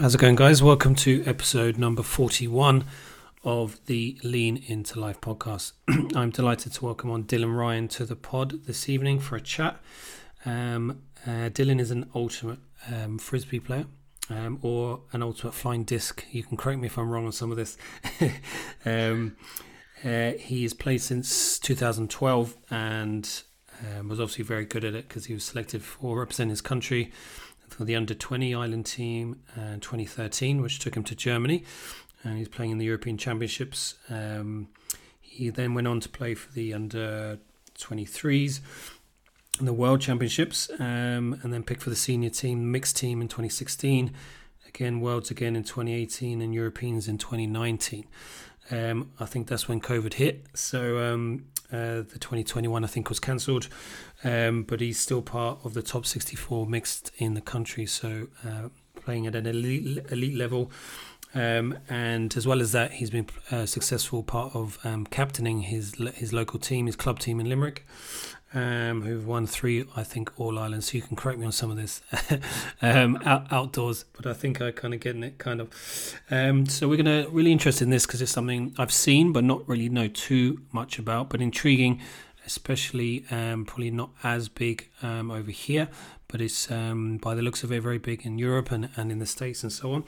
How's it going, guys? Welcome to episode number 41 of the Lean into Life podcast. I'm delighted to welcome on Dylan Ryan to the pod this evening for a chat. Um, uh, Dylan is an ultimate um, frisbee player. Um, or an ultimate flying disc. You can correct me if I'm wrong on some of this. um, uh, he has played since 2012 and um, was obviously very good at it because he was selected for representing his country for the under 20 Ireland team in 2013, which took him to Germany. And he's playing in the European Championships. Um, he then went on to play for the under 23s in the World Championships um, and then picked for the senior team, mixed team in 2016. Again, Worlds again in 2018 and Europeans in 2019. Um, I think that's when COVID hit. So um, uh, the 2021, I think, was cancelled, um, but he's still part of the top 64 mixed in the country. So uh, playing at an elite, elite level. Um, and as well as that, he's been a uh, successful part of um, captaining his his local team, his club team in Limerick, um, who've won three, I think, All Ireland. So you can correct me on some of this um, out, outdoors, but I think I kind of getting it kind of. Um, so we're going to really interested in this because it's something I've seen but not really know too much about, but intriguing, especially um, probably not as big um, over here, but it's um, by the looks of it very big in Europe and, and in the States and so on.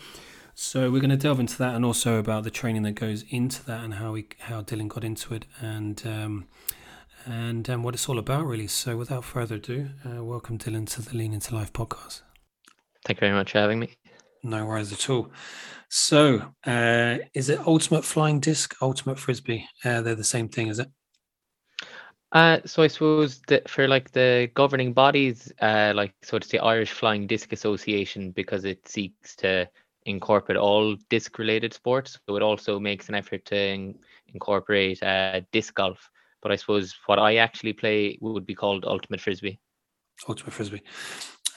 So we're going to delve into that and also about the training that goes into that and how we how Dylan got into it and and um, what it's all about, really. So, without further ado, uh, welcome Dylan to the Lean Into Life podcast. Thank you very much for having me. No worries at all. So, uh, is it Ultimate Flying Disc, Ultimate Frisbee? Uh, they're the same thing, is it? Uh, so I suppose that for like the governing bodies, uh, like so it's the Irish Flying Disc Association because it seeks to incorporate all disc-related sports. So it also makes an effort to in- incorporate uh, disc golf but I suppose what I actually play would be called Ultimate Frisbee. Ultimate Frisbee.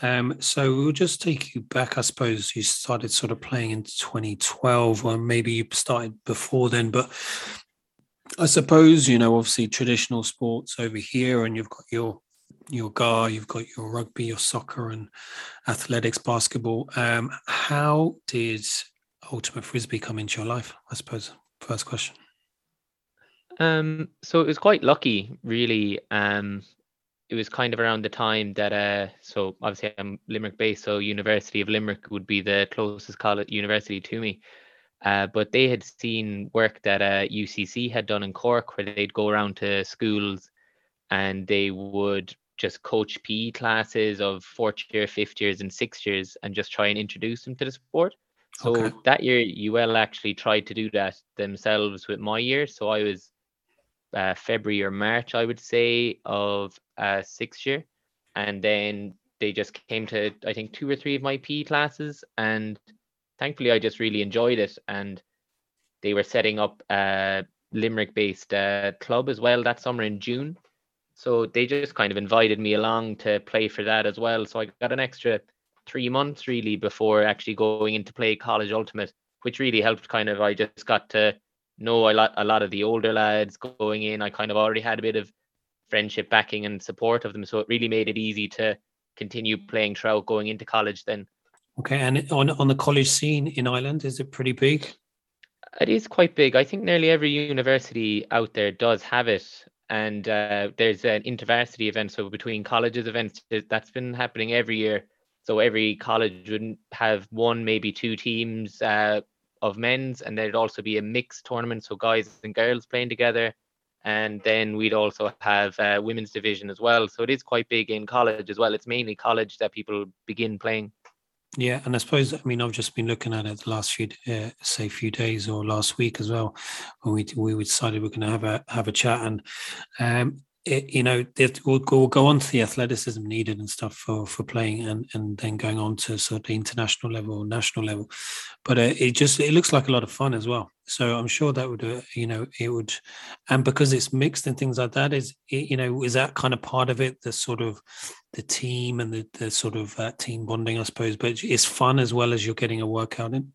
Um, so we'll just take you back. I suppose you started sort of playing in 2012, or maybe you started before then. But I suppose you know, obviously, traditional sports over here, and you've got your your GAA, you've got your rugby, your soccer, and athletics, basketball. Um, how did Ultimate Frisbee come into your life? I suppose first question. Um, so it was quite lucky, really. Um, it was kind of around the time that uh, so obviously I'm Limerick based, so University of Limerick would be the closest college university to me. Uh, but they had seen work that uh, UCC had done in Cork, where they'd go around to schools and they would just coach PE classes of fourth year, fifth years, and sixth years, and just try and introduce them to the sport. So okay. that year, UL actually tried to do that themselves with my year. So I was uh, February or March, I would say, of uh, sixth year. And then they just came to, I think, two or three of my PE classes. And thankfully, I just really enjoyed it. And they were setting up a Limerick based uh, club as well that summer in June. So they just kind of invited me along to play for that as well. So I got an extra three months really before actually going into play college ultimate, which really helped kind of I just got to know a lot a lot of the older lads going in. I kind of already had a bit of friendship backing and support of them, so it really made it easy to continue playing trout going into college. Then. Okay, and on on the college scene in Ireland, is it pretty big? It is quite big. I think nearly every university out there does have it, and uh, there's an intervarsity event. So between colleges events, that's been happening every year. So every college would have one, maybe two teams uh, of men's, and there'd also be a mixed tournament, so guys and girls playing together. And then we'd also have a women's division as well. So it is quite big in college as well. It's mainly college that people begin playing. Yeah, and I suppose I mean I've just been looking at it the last few uh, say few days or last week as well when we we decided we're going to have a have a chat and um, it, you know, we'll go, we'll go on to the athleticism needed and stuff for for playing, and and then going on to sort of the international level or national level. But uh, it just it looks like a lot of fun as well. So I'm sure that would, uh, you know, it would, and because it's mixed and things like that, is it, you know, is that kind of part of it? The sort of the team and the the sort of uh, team bonding, I suppose. But it's fun as well as you're getting a workout in.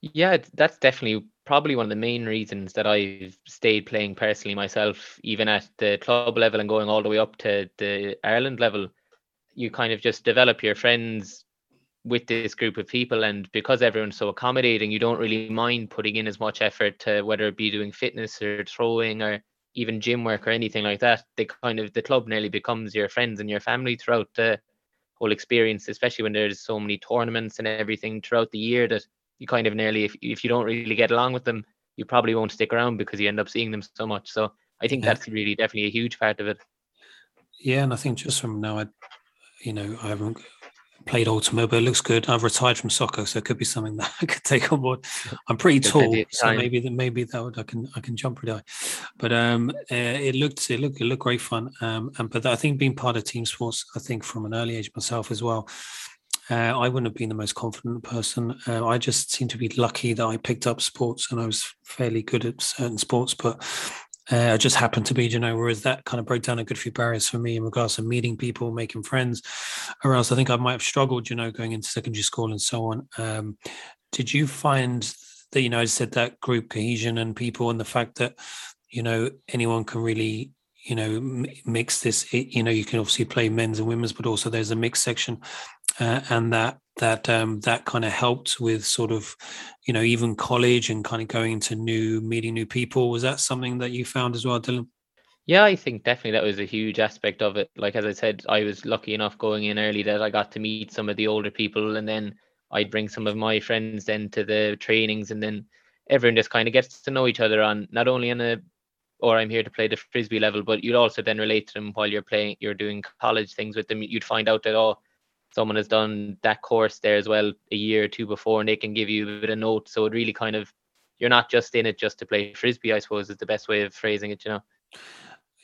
Yeah, that's definitely probably one of the main reasons that I've stayed playing personally myself, even at the club level and going all the way up to the Ireland level. You kind of just develop your friends with this group of people and because everyone's so accommodating you don't really mind putting in as much effort to whether it be doing fitness or throwing or even gym work or anything like that they kind of the club nearly becomes your friends and your family throughout the whole experience especially when there's so many tournaments and everything throughout the year that you kind of nearly if, if you don't really get along with them you probably won't stick around because you end up seeing them so much so i think yeah. that's really definitely a huge part of it yeah and i think just from now i you know i haven't played Ultimate, but it looks good. I've retired from soccer, so it could be something that I could take on board. I'm pretty tall, so maybe that maybe that would, I can I can jump pretty high. But um, uh, it looked it looked it looked great fun. Um, and but I think being part of team sports, I think from an early age myself as well. Uh, I wouldn't have been the most confident person. Uh, I just seem to be lucky that I picked up sports and I was fairly good at certain sports. But uh, just happened to be, you know, whereas that kind of broke down a good few barriers for me in regards to meeting people, making friends, or else I think I might have struggled, you know, going into secondary school and so on. Um, did you find that, you know, I said that group cohesion and people and the fact that, you know, anyone can really you know mix this you know you can obviously play men's and women's but also there's a mixed section uh, and that that um, that kind of helped with sort of you know even college and kind of going into new meeting new people. Was that something that you found as well dylan? Yeah i think definitely that was a huge aspect of it. Like as i said i was lucky enough going in early that i got to meet some of the older people and then i'd bring some of my friends then to the trainings and then everyone just kind of gets to know each other on not only on a or I'm here to play the frisbee level, but you'd also then relate to them while you're playing, you're doing college things with them. You'd find out that, oh, someone has done that course there as well a year or two before and they can give you a bit of note so it really kind of you're not just in it just to play frisbee i suppose is the best way of phrasing it you know?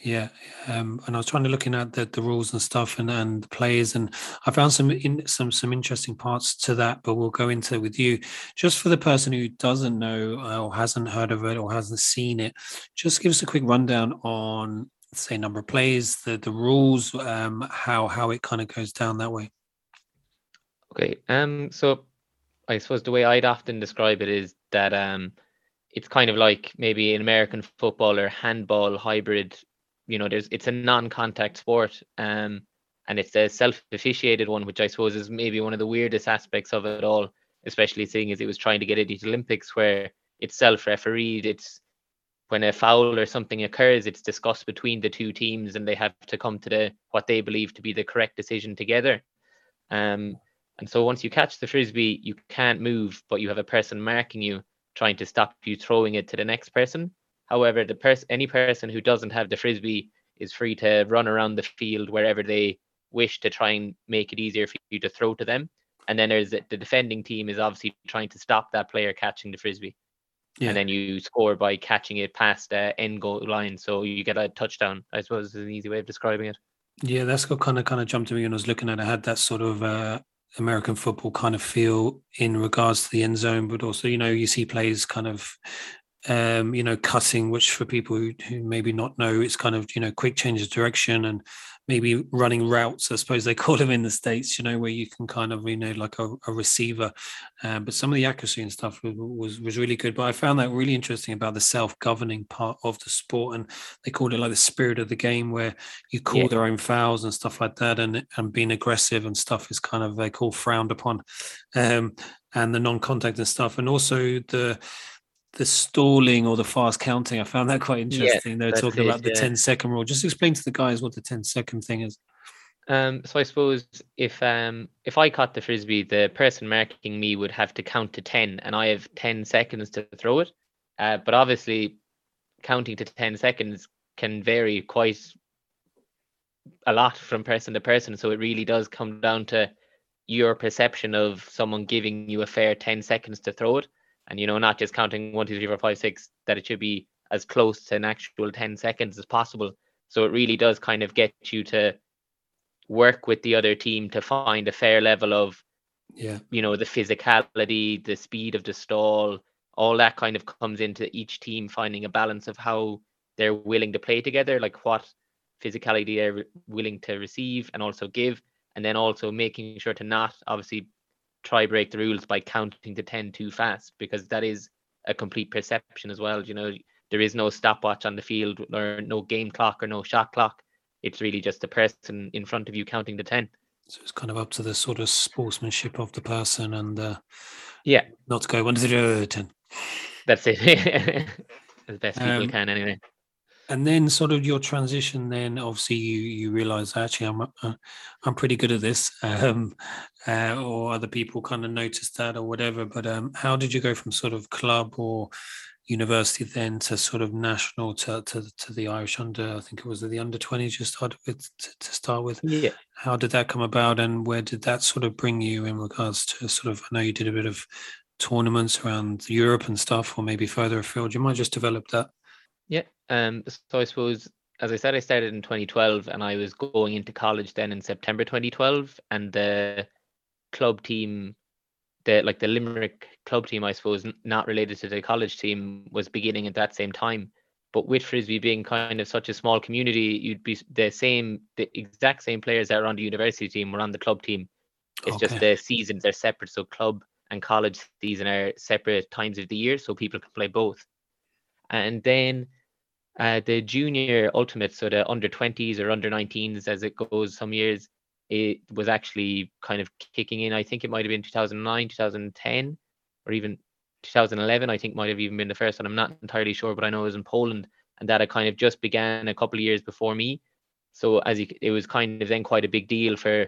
Yeah um, and i was trying to looking at the, the rules and stuff and and the players and i found some in some some interesting parts to that but we'll go into it with you. Just for the person who doesn't know uh, or hasn't heard of it or hasn't seen it just give us a quick rundown on say number of plays the the rules um how how it kind of goes down that way Okay. Um. So, I suppose the way I'd often describe it is that um, it's kind of like maybe an American football or handball hybrid. You know, there's it's a non-contact sport. Um, and it's a self-officiated one, which I suppose is maybe one of the weirdest aspects of it all, especially seeing as it was trying to get it into the Olympics, where it's self-refereed. It's when a foul or something occurs, it's discussed between the two teams, and they have to come to the what they believe to be the correct decision together. Um, and so once you catch the frisbee, you can't move, but you have a person marking you, trying to stop you throwing it to the next person. However, the person, any person who doesn't have the frisbee is free to run around the field wherever they wish to try and make it easier for you to throw to them. And then there's the defending team is obviously trying to stop that player catching the frisbee. Yeah. And then you score by catching it past the end goal line. So you get a touchdown, I suppose is an easy way of describing it. Yeah, that's what kind of kind of jumped to me when I was looking at it. I had that sort of uh, American football kind of feel in regards to the end zone, but also, you know, you see players kind of, um, you know, cutting, which for people who, who maybe not know, it's kind of, you know, quick change of direction and maybe running routes, I suppose they call them in the States, you know, where you can kind of, you know, like a, a receiver. Um, but some of the accuracy and stuff was, was, was really good. But I found that really interesting about the self-governing part of the sport. And they called it like the spirit of the game where you call yeah. their own fouls and stuff like that. And, and being aggressive and stuff is kind of, they call frowned upon. Um, and the non-contact and stuff. And also the, the stalling or the fast counting. I found that quite interesting. Yeah, They're talking about the yeah. 10 second rule. Just explain to the guys what the 10 second thing is. Um, so I suppose if um if I caught the frisbee, the person marking me would have to count to ten, and I have ten seconds to throw it. Uh, but obviously, counting to ten seconds can vary quite a lot from person to person. So it really does come down to your perception of someone giving you a fair ten seconds to throw it and you know not just counting one two three four five six that it should be as close to an actual 10 seconds as possible. So it really does kind of get you to work with the other team to find a fair level of yeah. you know the physicality the speed of the stall all that kind of comes into each team finding a balance of how they're willing to play together like what physicality they're willing to receive and also give and then also making sure to not obviously try break the rules by counting to 10 too fast because that is a complete perception as well you know there is no stopwatch on the field or no game clock or no shot clock it's really just the person in front of you counting to 10 So it's kind of up to the sort of sportsmanship of the person and uh, yeah, not to go one to ten. That's it. as best people um, can, anyway. And then, sort of your transition. Then, obviously, you you realize actually I'm uh, I'm pretty good at this, um, uh, or other people kind of noticed that or whatever. But um, how did you go from sort of club or university then to sort of national to, to, to the Irish under, I think it was the under 20s you started with to, to, start with. Yeah. How did that come about and where did that sort of bring you in regards to sort of, I know you did a bit of tournaments around Europe and stuff, or maybe further afield. You might just develop that. Yeah. Um. So I suppose, as I said, I started in 2012 and I was going into college then in September 2012 and the club team the like the Limerick club team, I suppose, not related to the college team, was beginning at that same time. But with frisbee being kind of such a small community, you'd be the same, the exact same players that are on the university team were on the club team. It's okay. just the seasons are separate, so club and college season are separate times of the year, so people can play both. And then uh, the junior ultimate, so the under 20s or under 19s as it goes some years, it was actually kind of kicking in. I think it might have been 2009, 2010, or even 2011. I think might have even been the first one. I'm not entirely sure, but I know it was in Poland, and that it kind of just began a couple of years before me. So as you, it was kind of then quite a big deal for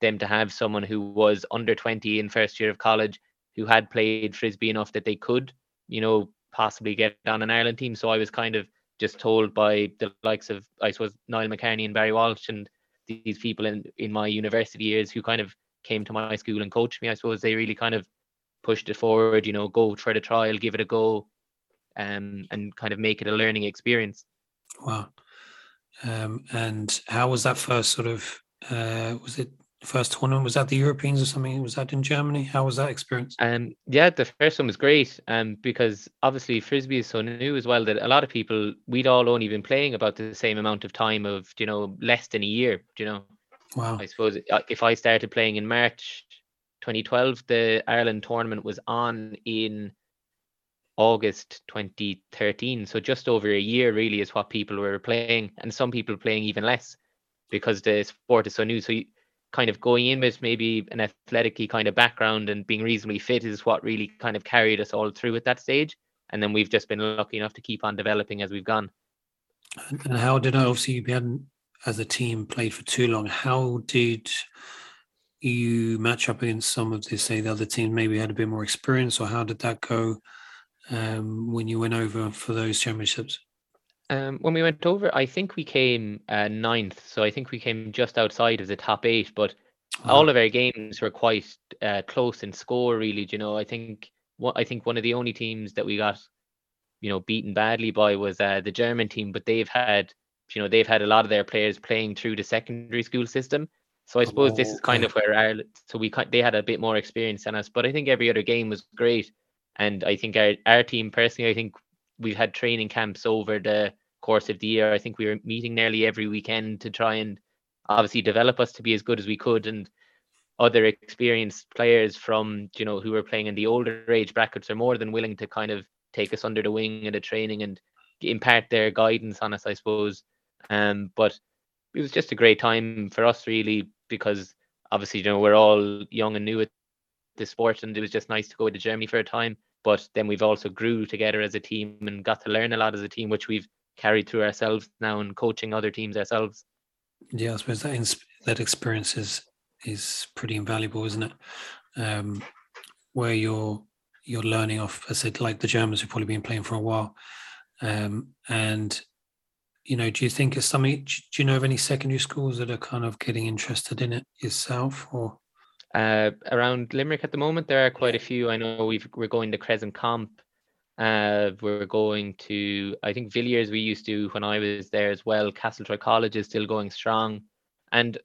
them to have someone who was under 20 in first year of college who had played frisbee enough that they could, you know, possibly get on an Ireland team. So I was kind of just told by the likes of I suppose Niall McCarney and Barry Walsh and these people in in my university years who kind of came to my school and coached me. I suppose they really kind of pushed it forward. You know, go try the trial, give it a go, um, and kind of make it a learning experience. Wow. Um, and how was that first sort of? Uh, was it first tournament was that the Europeans or something? Was that in Germany? How was that experience? Um, yeah, the first one was great. Um, because obviously frisbee is so new as well that a lot of people we'd all only been playing about the same amount of time of you know less than a year. You know, wow. I suppose uh, if I started playing in March 2012, the Ireland tournament was on in August 2013. So just over a year really is what people were playing, and some people playing even less because the sport is so new. So you, kind of going in with maybe an athletic kind of background and being reasonably fit is what really kind of carried us all through at that stage. And then we've just been lucky enough to keep on developing as we've gone. And how did I obviously you hadn't as a team played for too long? How did you match up against some of the say the other teams maybe had a bit more experience, or how did that go um, when you went over for those championships? Um, when we went over, I think we came uh, ninth, so I think we came just outside of the top eight. But oh. all of our games were quite uh, close in score. Really, you know, I think what I think one of the only teams that we got, you know, beaten badly by was uh, the German team. But they've had, you know, they've had a lot of their players playing through the secondary school system. So I suppose oh, this is kind of where Ireland. So we they had a bit more experience than us. But I think every other game was great, and I think our our team personally, I think we've had training camps over the course of the year. I think we were meeting nearly every weekend to try and obviously develop us to be as good as we could and other experienced players from you know who were playing in the older age brackets are more than willing to kind of take us under the wing in the training and impart their guidance on us i suppose um but it was just a great time for us really because obviously you know we're all young and new at the sport and it was just nice to go to germany for a time but then we've also grew together as a team and got to learn a lot as a team, which we've carried through ourselves now and coaching other teams ourselves. Yeah, I suppose that that experience is is pretty invaluable, isn't it? Um, where you're you're learning off, I said, like the Germans who've probably been playing for a while, um, and you know, do you think it's something? Do you know of any secondary schools that are kind of getting interested in it yourself, or? Uh, around Limerick at the moment, there are quite a few. I know we've we're going to Crescent Comp. Uh, we're going to I think Villiers we used to when I was there as well. Castletroy College is still going strong, and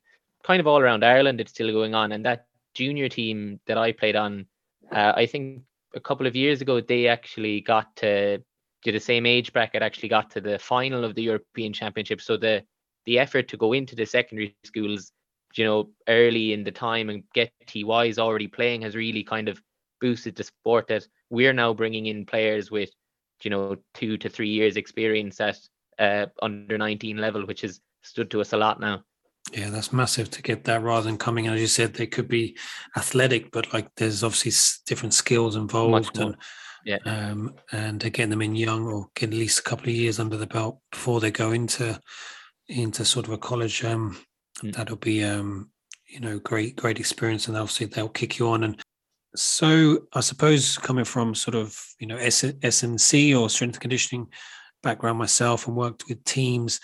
kind of all around Ireland it's still going on. And that junior team that I played on, uh, I think a couple of years ago they actually got to to the same age bracket actually got to the final of the European Championship. So the the effort to go into the secondary schools you know, early in the time and get TYs already playing has really kind of boosted the sport that we're now bringing in players with, you know, two to three years experience at uh, under 19 level, which has stood to us a lot now. Yeah, that's massive to get that rather than coming. As you said, they could be athletic, but like there's obviously different skills involved, and yeah, um, and getting them in young or get at least a couple of years under the belt before they go into into sort of a college. Um, mm. That'll be um, you know great great experience, and obviously they'll kick you on. And so I suppose coming from sort of you know S- S&C or strength and conditioning background myself and worked with teams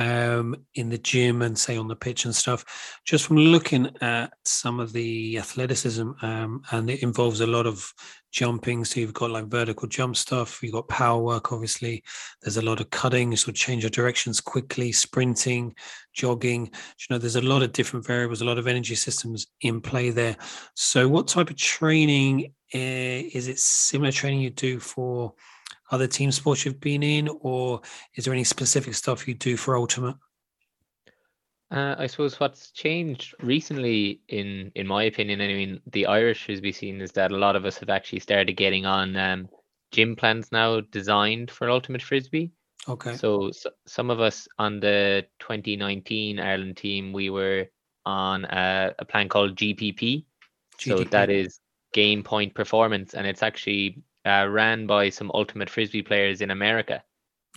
um, in the gym and say on the pitch and stuff. Just from looking at some of the athleticism, um, and it involves a lot of jumping. So you've got like vertical jump stuff. You've got power work, obviously. There's a lot of cutting, so change of directions quickly, sprinting, jogging. You know, there's a lot of different variables, a lot of energy systems in play there. So, what type of training uh, is it? Similar training you do for other team sports you've been in, or is there any specific stuff you do for Ultimate? Uh, I suppose what's changed recently, in in my opinion, I mean, the Irish frisbee scene is that a lot of us have actually started getting on um, gym plans now designed for ultimate frisbee. Okay. So, so, some of us on the 2019 Ireland team, we were on a, a plan called GPP. GDP. So that is game point performance, and it's actually uh, ran by some ultimate frisbee players in America.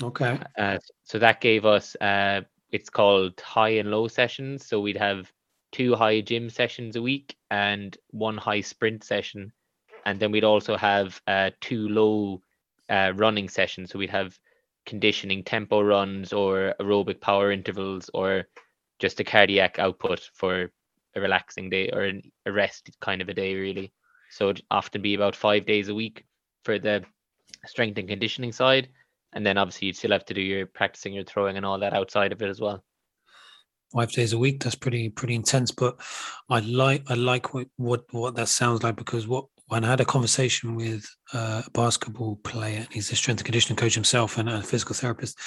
Okay. Uh, so that gave us uh, it's called high and low sessions. So we'd have two high gym sessions a week and one high sprint session, and then we'd also have uh, two low uh, running sessions. So we'd have conditioning tempo runs or aerobic power intervals or just a cardiac output for a relaxing day or a rest kind of a day really so it'd often be about five days a week for the strength and conditioning side, and then obviously you'd still have to do your practicing your throwing and all that outside of it as well. Five days a week, that's pretty pretty intense. But I like I like what what, what that sounds like because what when I had a conversation with a basketball player, and he's a strength and conditioning coach himself and a physical therapist,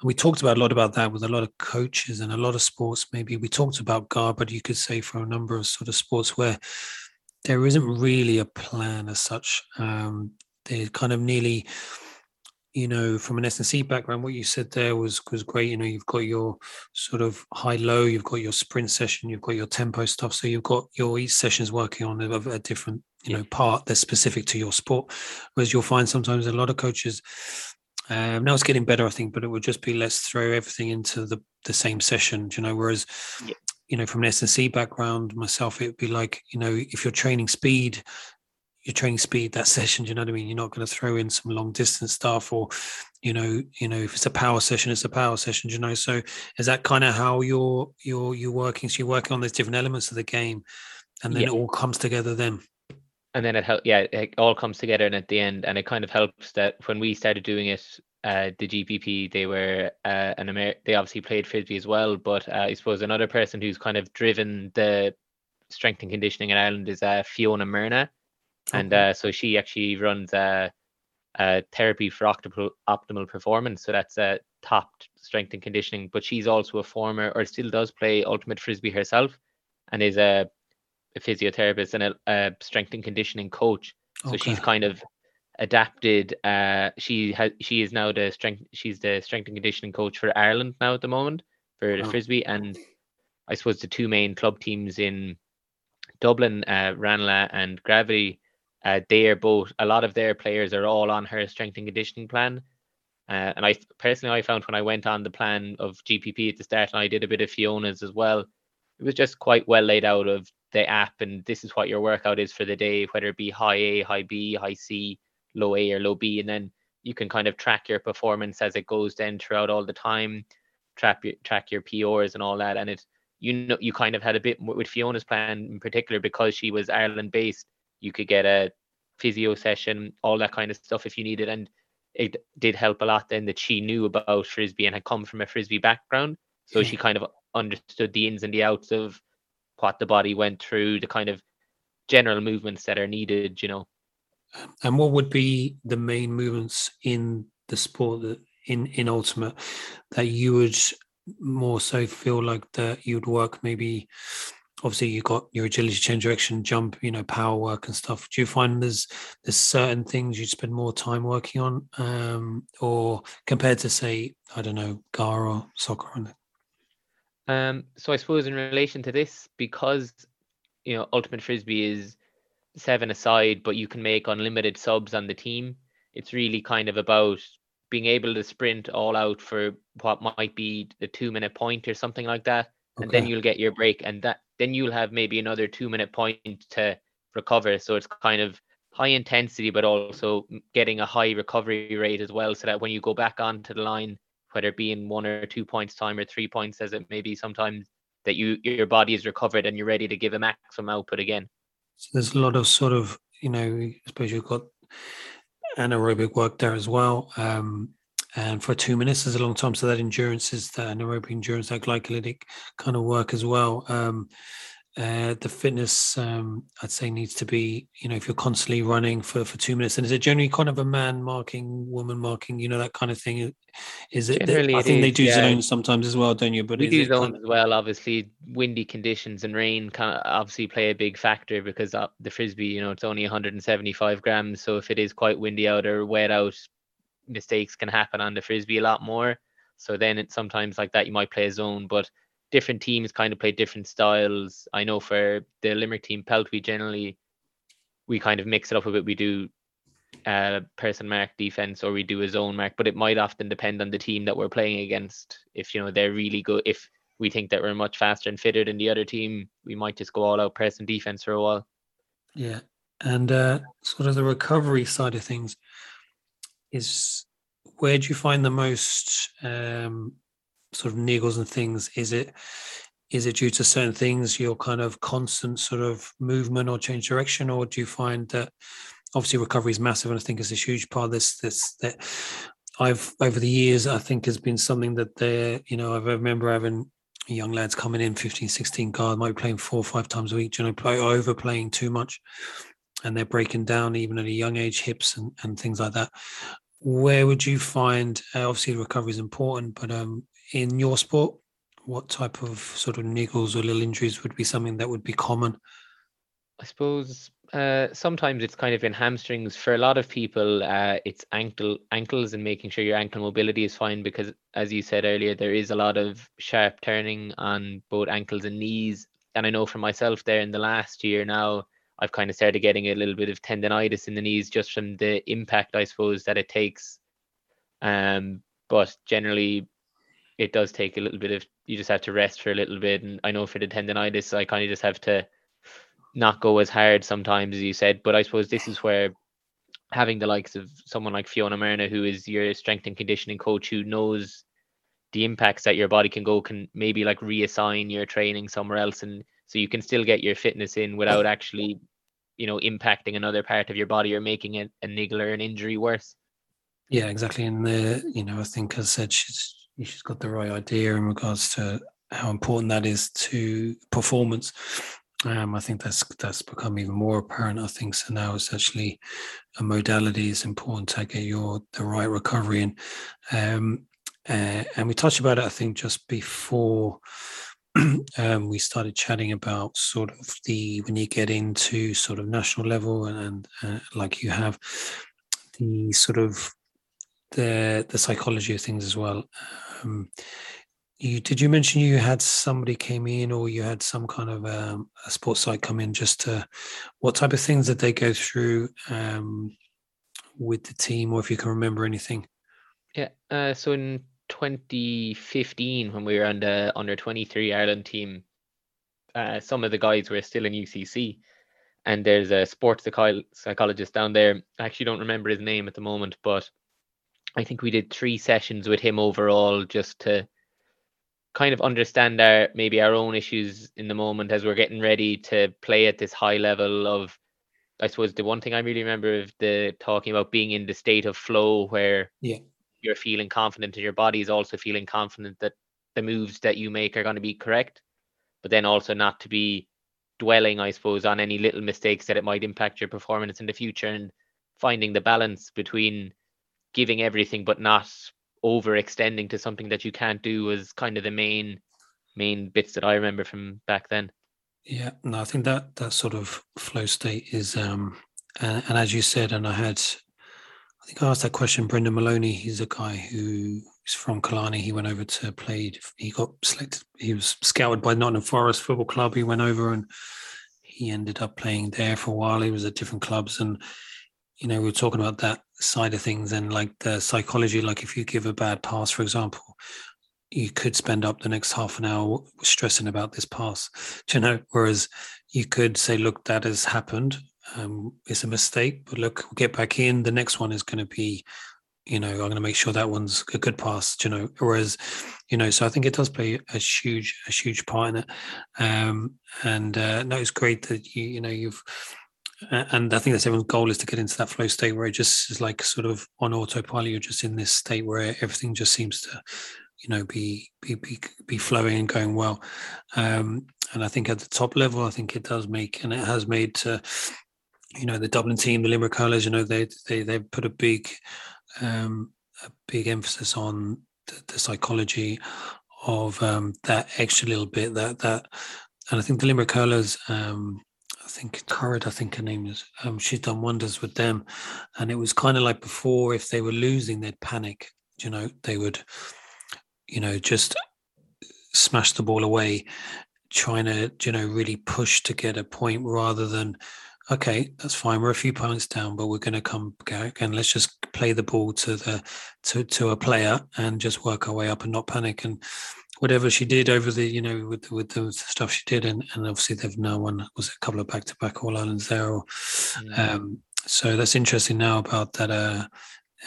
and we talked about a lot about that with a lot of coaches and a lot of sports. Maybe we talked about GAA, but you could say for a number of sort of sports where there isn't really a plan as such. Um, they kind of nearly you know from an S&C background what you said there was was great. You know you've got your sort of high low you've got your sprint session you've got your tempo stuff. So you've got your each sessions working on a, a different you know part that's specific to your sport. Whereas you'll find sometimes a lot of coaches um, now it's getting better I think but it would just be let's throw everything into the the same session you know? Whereas yeah. you know from an S&C background myself it would be like you know if you're training speed your training speed that session. Do you know what I mean? You're not going to throw in some long distance stuff or, you know, you know, if it's a power session, it's a power session. you know? So is that kind of how you're you're you're working? So you're working on those different elements of the game, and then yeah. it all comes together then. And then it helps. Yeah, it all comes together, and at the end, and it kind of helps that when we started doing it, uh, the GPP, they were uh, an Amer- they obviously played frisbee as well, but uh, I suppose another person who's kind of driven the strength and conditioning in Ireland is uh, Fiona Myrna and uh, so she actually runs a, a therapy for optimal optimal performance. So that's a top strength and conditioning. But she's also a former, or still does play ultimate frisbee herself, and is a, a physiotherapist and a, a, strength and conditioning coach. So okay. she's kind of adapted. Uh, she has she is now the strength. She's the strength and conditioning coach for Ireland now at the moment for the oh. frisbee, and I suppose the two main club teams in Dublin, uh, Ranelagh and Gravity uh, they are both a lot of their players are all on her strength and conditioning plan. Uh, and I personally I found when I went on the plan of GPP at the start and I did a bit of Fiona's as well, it was just quite well laid out of the app and this is what your workout is for the day, whether it be high A, high B, high C, low A or low B, and then you can kind of track your performance as it goes then throughout all the time, track your track your PRs and all that. And it you know you kind of had a bit with Fiona's plan in particular because she was Ireland based you could get a physio session, all that kind of stuff if you needed. And it did help a lot then that she knew about frisbee and had come from a frisbee background. So she kind of understood the ins and the outs of what the body went through, the kind of general movements that are needed, you know. And what would be the main movements in the sport that in in ultimate that you would more so feel like that you'd work maybe obviously you got your agility change direction jump you know power work and stuff do you find there's there's certain things you spend more time working on um or compared to say i don't know GAA or soccer or Um, so I suppose in relation to this, because you know ultimate frisbee is seven aside, but you can make unlimited subs on the team. It's really kind of about being able to sprint all out for what might be a two minute point or something like that. Okay. And then you'll get your break and that then you'll have maybe another two minute point to recover. So it's kind of high intensity, but also getting a high recovery rate as well. So that when you go back onto the line, whether it be in one or two points time or three points as it may be sometimes that you your body is recovered and you're ready to give a maximum output again. So there's a lot of sort of, you know, I suppose you've got anaerobic work there as well. Um, and for two minutes is a long time. So that endurance is the anaerobic endurance, that glycolytic kind of work as well. Um, uh, the fitness, um, I'd say, needs to be, you know, if you're constantly running for, for two minutes, and is it generally kind of a man marking, woman marking, you know, that kind of thing? Is it? Generally, I think is, they do yeah. zones sometimes as well, don't you? But we do zones kind of... as well. Obviously, windy conditions and rain kind of obviously play a big factor because the frisbee, you know, it's only 175 grams, so if it is quite windy out or wet out, mistakes can happen on the frisbee a lot more. So then it's sometimes like that you might play a zone, but different teams kind of play different styles. I know for the Limerick team, Pelt, we generally we kind of mix it up a bit. We do uh, person mark defense or we do a zone mark, but it might often depend on the team that we're playing against. If you know they're really good, if we think that we're much faster and fitter than the other team, we might just go all out press and defense for a while. Yeah, and uh, sort of the recovery side of things is where do you find the most um, sort of niggles and things? Is it is it due to certain things, your kind of constant sort of movement or change direction, or do you find that obviously recovery is massive, and I think it's a huge part of this this that I've over the years I think has been something that they you know I remember having young lads coming in 15 16 guard might be playing four or five times a week you know play overplaying too much and they're breaking down even at a young age hips and, and things like that where would you find uh, obviously recovery is important but um in your sport, what type of sort of niggles or little injuries would be something that would be common? I suppose uh, sometimes it's kind of in hamstrings. For a lot of people, uh, it's ankle ankles and making sure your ankle mobility is fine because, as you said earlier, there is a lot of sharp turning on both ankles and knees. And I know for myself, there in the last year now, I've kind of started getting a little bit of tendonitis in the knees just from the impact, I suppose, that it takes. Um, but generally, it does take a little bit of you just have to rest for a little bit. And I know for the tendonitis, I kind of just have to not go as hard sometimes as you said. But I suppose this is where having the likes of someone like Fiona Myrna, who is your strength and conditioning coach, who knows the impacts that your body can go, can maybe like reassign your training somewhere else, and so you can still get your fitness in without actually, you know, impacting another part of your body or making it a niggle or an injury worse. Yeah, exactly. And the, you know, I think as I said, she's she's got the right idea in regards to how important that is to performance. Um, I think that's that's become even more apparent. I think so now. It's actually a modality. is important to get your the right recovery in. Um, uh, and we touched about it. I think just before um, we started chatting about sort of the when you get into sort of national level and, and uh, like you have the sort of the the psychology of things as well. Um, you did you mention you had somebody came in or you had some kind of um, a sports site come in just to what type of things did they go through um, with the team or if you can remember anything yeah uh, so in 2015 when we were on the under 23 ireland team uh, some of the guys were still in ucc and there's a sports psychologist down there. I actually don't remember his name at the moment but I think we did three sessions with him overall just to kind of understand our maybe our own issues in the moment as we're getting ready to play at this high level of I suppose the one thing I really remember of the talking about being in the state of flow where yeah you're feeling confident and your body is also feeling confident that the moves that you make are going to be correct, but then also not to be dwelling, I suppose, on any little mistakes that it might impact your performance in the future and finding the balance between giving everything but not overextending to something that you can't do was kind of the main main bits that I remember from back then. Yeah, no, I think that that sort of flow state is um and, and as you said, and I had I think I asked that question, Brendan Maloney, he's a guy who is from Killarney. He went over to play. He got selected. He was scouted by Nottingham Forest Football Club. He went over and he ended up playing there for a while. He was at different clubs, and you know we were talking about that side of things and like the psychology. Like if you give a bad pass, for example, you could spend up the next half an hour stressing about this pass. You know? Whereas you could say, look, that has happened. Um, it's a mistake, but look, we'll get back in. The next one is going to be you know, I'm going to make sure that one's a good pass, you know, whereas, you know, so I think it does play a huge, a huge part in it. Um, and uh, no, it's great that you, you know, you've, and I think that's everyone's goal is to get into that flow state where it just is like sort of on autopilot. You're just in this state where everything just seems to, you know, be be be, be flowing and going well. Um, and I think at the top level, I think it does make, and it has made, to, you know, the Dublin team, the Limerick Hurlers, you know, they they they put a big um, a big emphasis on the, the psychology of um, that extra little bit that that and I think the Limerick Hurlers, um, I think Currid, I think her name is, um, she's done wonders with them. And it was kind of like before, if they were losing, they'd panic, you know, they would, you know, just smash the ball away, trying to, you know, really push to get a point rather than okay, that's fine. We're a few points down, but we're going to come back and let's just play the ball to the to to a player and just work our way up and not panic. And whatever she did over the, you know, with with the stuff she did, and, and obviously they've now won was a couple of back to back All Irelands there. Or, yeah. um, so that's interesting now about that. Uh,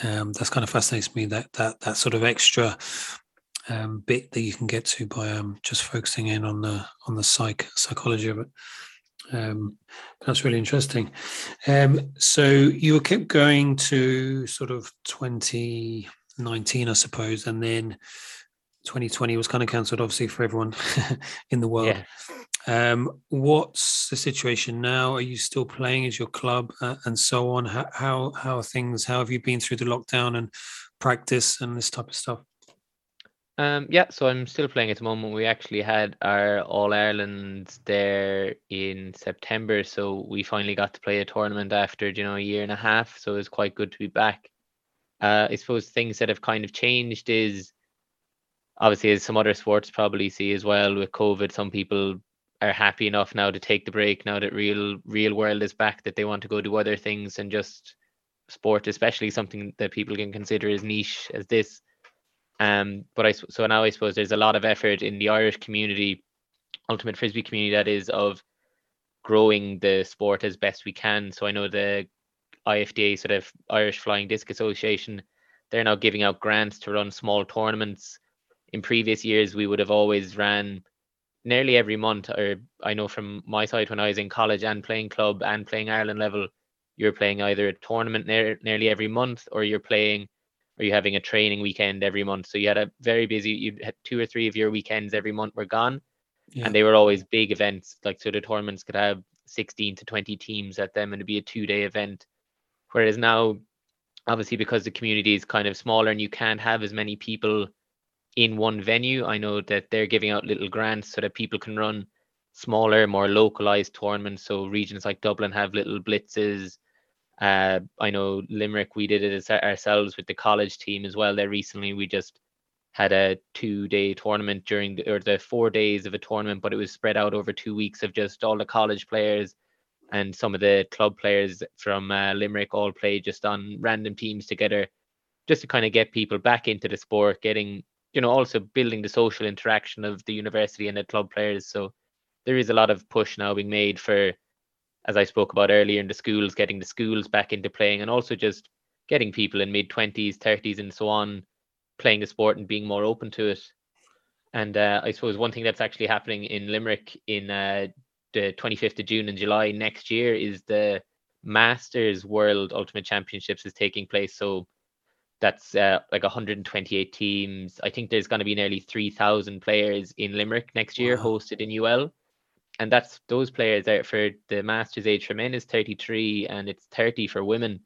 um, that's kind of fascinates me that that that sort of extra um, bit that you can get to by um, just focusing in on the on the psych psychology of it. Um, that's really interesting. Um, so you kept going to sort of 2019, I suppose, and then 2020 was kind of cancelled, obviously, for everyone in the world. Yeah. Um, what's the situation now? Are you still playing as your club uh, and so on? How, how how are things? How have you been through the lockdown and practice and this type of stuff? Um, yeah, so I'm still playing at the moment. We actually had our All Ireland there in September, so we finally got to play a tournament after you know a year and a half. So it was quite good to be back. Uh, I suppose things that have kind of changed is obviously as some other sports probably see as well with COVID. Some people are happy enough now to take the break now that real real world is back that they want to go do other things and just sport, especially something that people can consider as niche as this um, but I so now I suppose there's a lot of effort in the Irish community, ultimate frisbee community that is of growing the sport as best we can. So I know the IFDA sort of Irish Flying Disc Association, they're now giving out grants to run small tournaments. In previous years, we would have always ran nearly every month, or I know from my side when I was in college and playing club and playing Ireland level, you're playing either a tournament near, nearly every month or you're playing or you having a training weekend every month. So you had a very busy, you had two or three of your weekends every month were gone. Yeah. And they were always big events. Like, so the tournaments could have 16 to 20 teams at them and it'd be a two day event. Whereas now, obviously, because the community is kind of smaller and you can't have as many people in one venue, I know that they're giving out little grants so that people can run smaller, more localized tournaments. So regions like Dublin have little blitzes uh, I know Limerick, we did it ourselves with the college team as well. There recently, we just had a two-day tournament during the, or the four days of a tournament, but it was spread out over two weeks of just all the college players and some of the club players from uh, Limerick all played just on random teams together, just to kind of get people back into the sport, getting you know also building the social interaction of the university and the club players. So there is a lot of push now being made for as I spoke about earlier in the schools, getting the schools back into playing and also just getting people in mid 20s, 30s, and so on playing the sport and being more open to it. And uh, I suppose one thing that's actually happening in Limerick in uh, the 25th of June and July next year is the Masters World Ultimate Championships is taking place. So that's uh, like 128 teams. I think there's going to be nearly 3,000 players in Limerick next year, wow. hosted in UL and that's those players out for the masters age for men is 33 and it's 30 for women.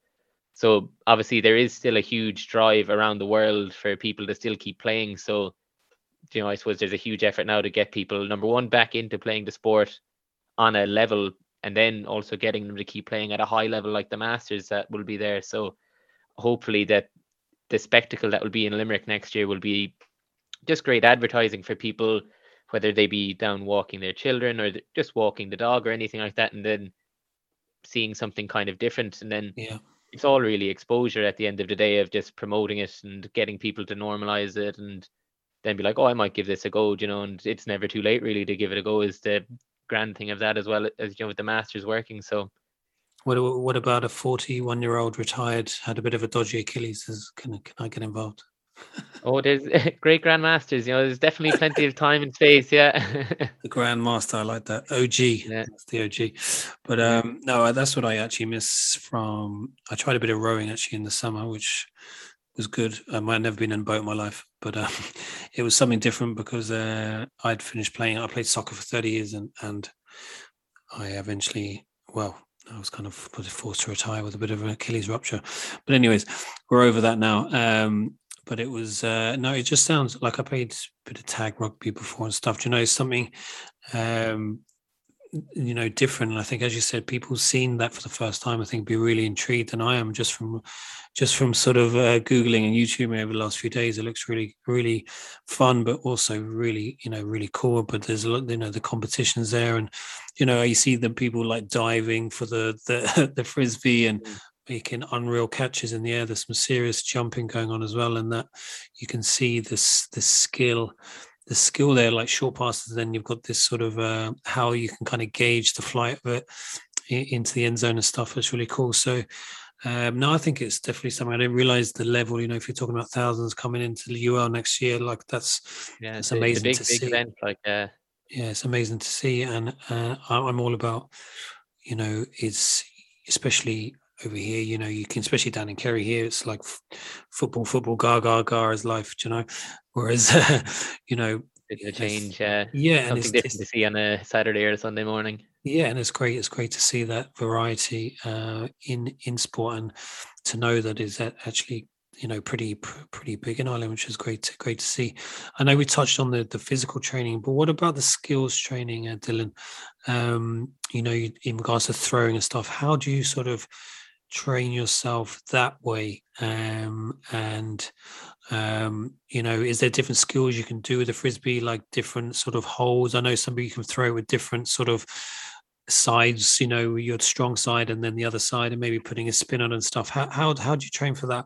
So obviously there is still a huge drive around the world for people to still keep playing. So you know i suppose there's a huge effort now to get people number one back into playing the sport on a level and then also getting them to keep playing at a high level like the masters that will be there. So hopefully that the spectacle that will be in Limerick next year will be just great advertising for people, whether they be down walking their children or just walking the dog or anything like that, and then seeing something kind of different. And then yeah. it's all really exposure at the end of the day of just promoting it and getting people to normalize it and then be like, oh, I might give this a go, you know, and it's never too late really to give it a go is the grand thing of that as well as you know with the masters working. So what what about a 41 year old retired had a bit of a dodgy Achilles? Can can I get involved? oh, there's great grandmasters. You know, there's definitely plenty of time and space. Yeah. the grandmaster, I like that. OG, yeah. that's the OG. But um, no, that's what I actually miss from. I tried a bit of rowing actually in the summer, which was good. Um, I'd never been in a boat in my life, but um, it was something different because uh, I'd finished playing. I played soccer for 30 years, and and I eventually, well, I was kind of forced to retire with a bit of an Achilles rupture. But anyways, we're over that now. Um, but it was uh, no, it just sounds like I played a bit of tag rugby before and stuff. Do you know something? Um, you know, different. And I think, as you said, people seeing that for the first time, I think, be really intrigued. And I am just from, just from sort of uh, googling and YouTubing over the last few days. It looks really, really fun, but also really, you know, really cool. But there's a lot, you know, the competitions there, and you know, you see the people like diving for the the, the frisbee and mm. Making unreal catches in the air. There's some serious jumping going on as well, and that you can see this this skill the skill there, like short passes. Then you've got this sort of uh, how you can kind of gauge the flight of it into the end zone and stuff. It's really cool. So. Um, no, I think it's definitely something. I didn't realize the level. You know, if you're talking about thousands coming into the UL next year, like that's yeah, it's amazing big, to big see. Event, like uh... yeah, it's amazing to see, and uh, I'm all about. You know, it's especially over here. You know, you can especially down in Kerry here. It's like f- football, football, gar gar gar is life. You know, Whereas, you know, a change, uh, yeah, something different to see on a Saturday or a Sunday morning. Yeah, and it's great. It's great to see that variety uh, in in sport and to know that is actually you know pretty pretty big in Ireland, which is great to, great to see. I know we touched on the the physical training, but what about the skills training, uh, Dylan? Um, you know, in regards to throwing and stuff, how do you sort of train yourself that way um, and um, you know is there different skills you can do with a frisbee like different sort of holes i know somebody can throw with different sort of sides you know your strong side and then the other side and maybe putting a spin on and stuff. How how, how do you train for that?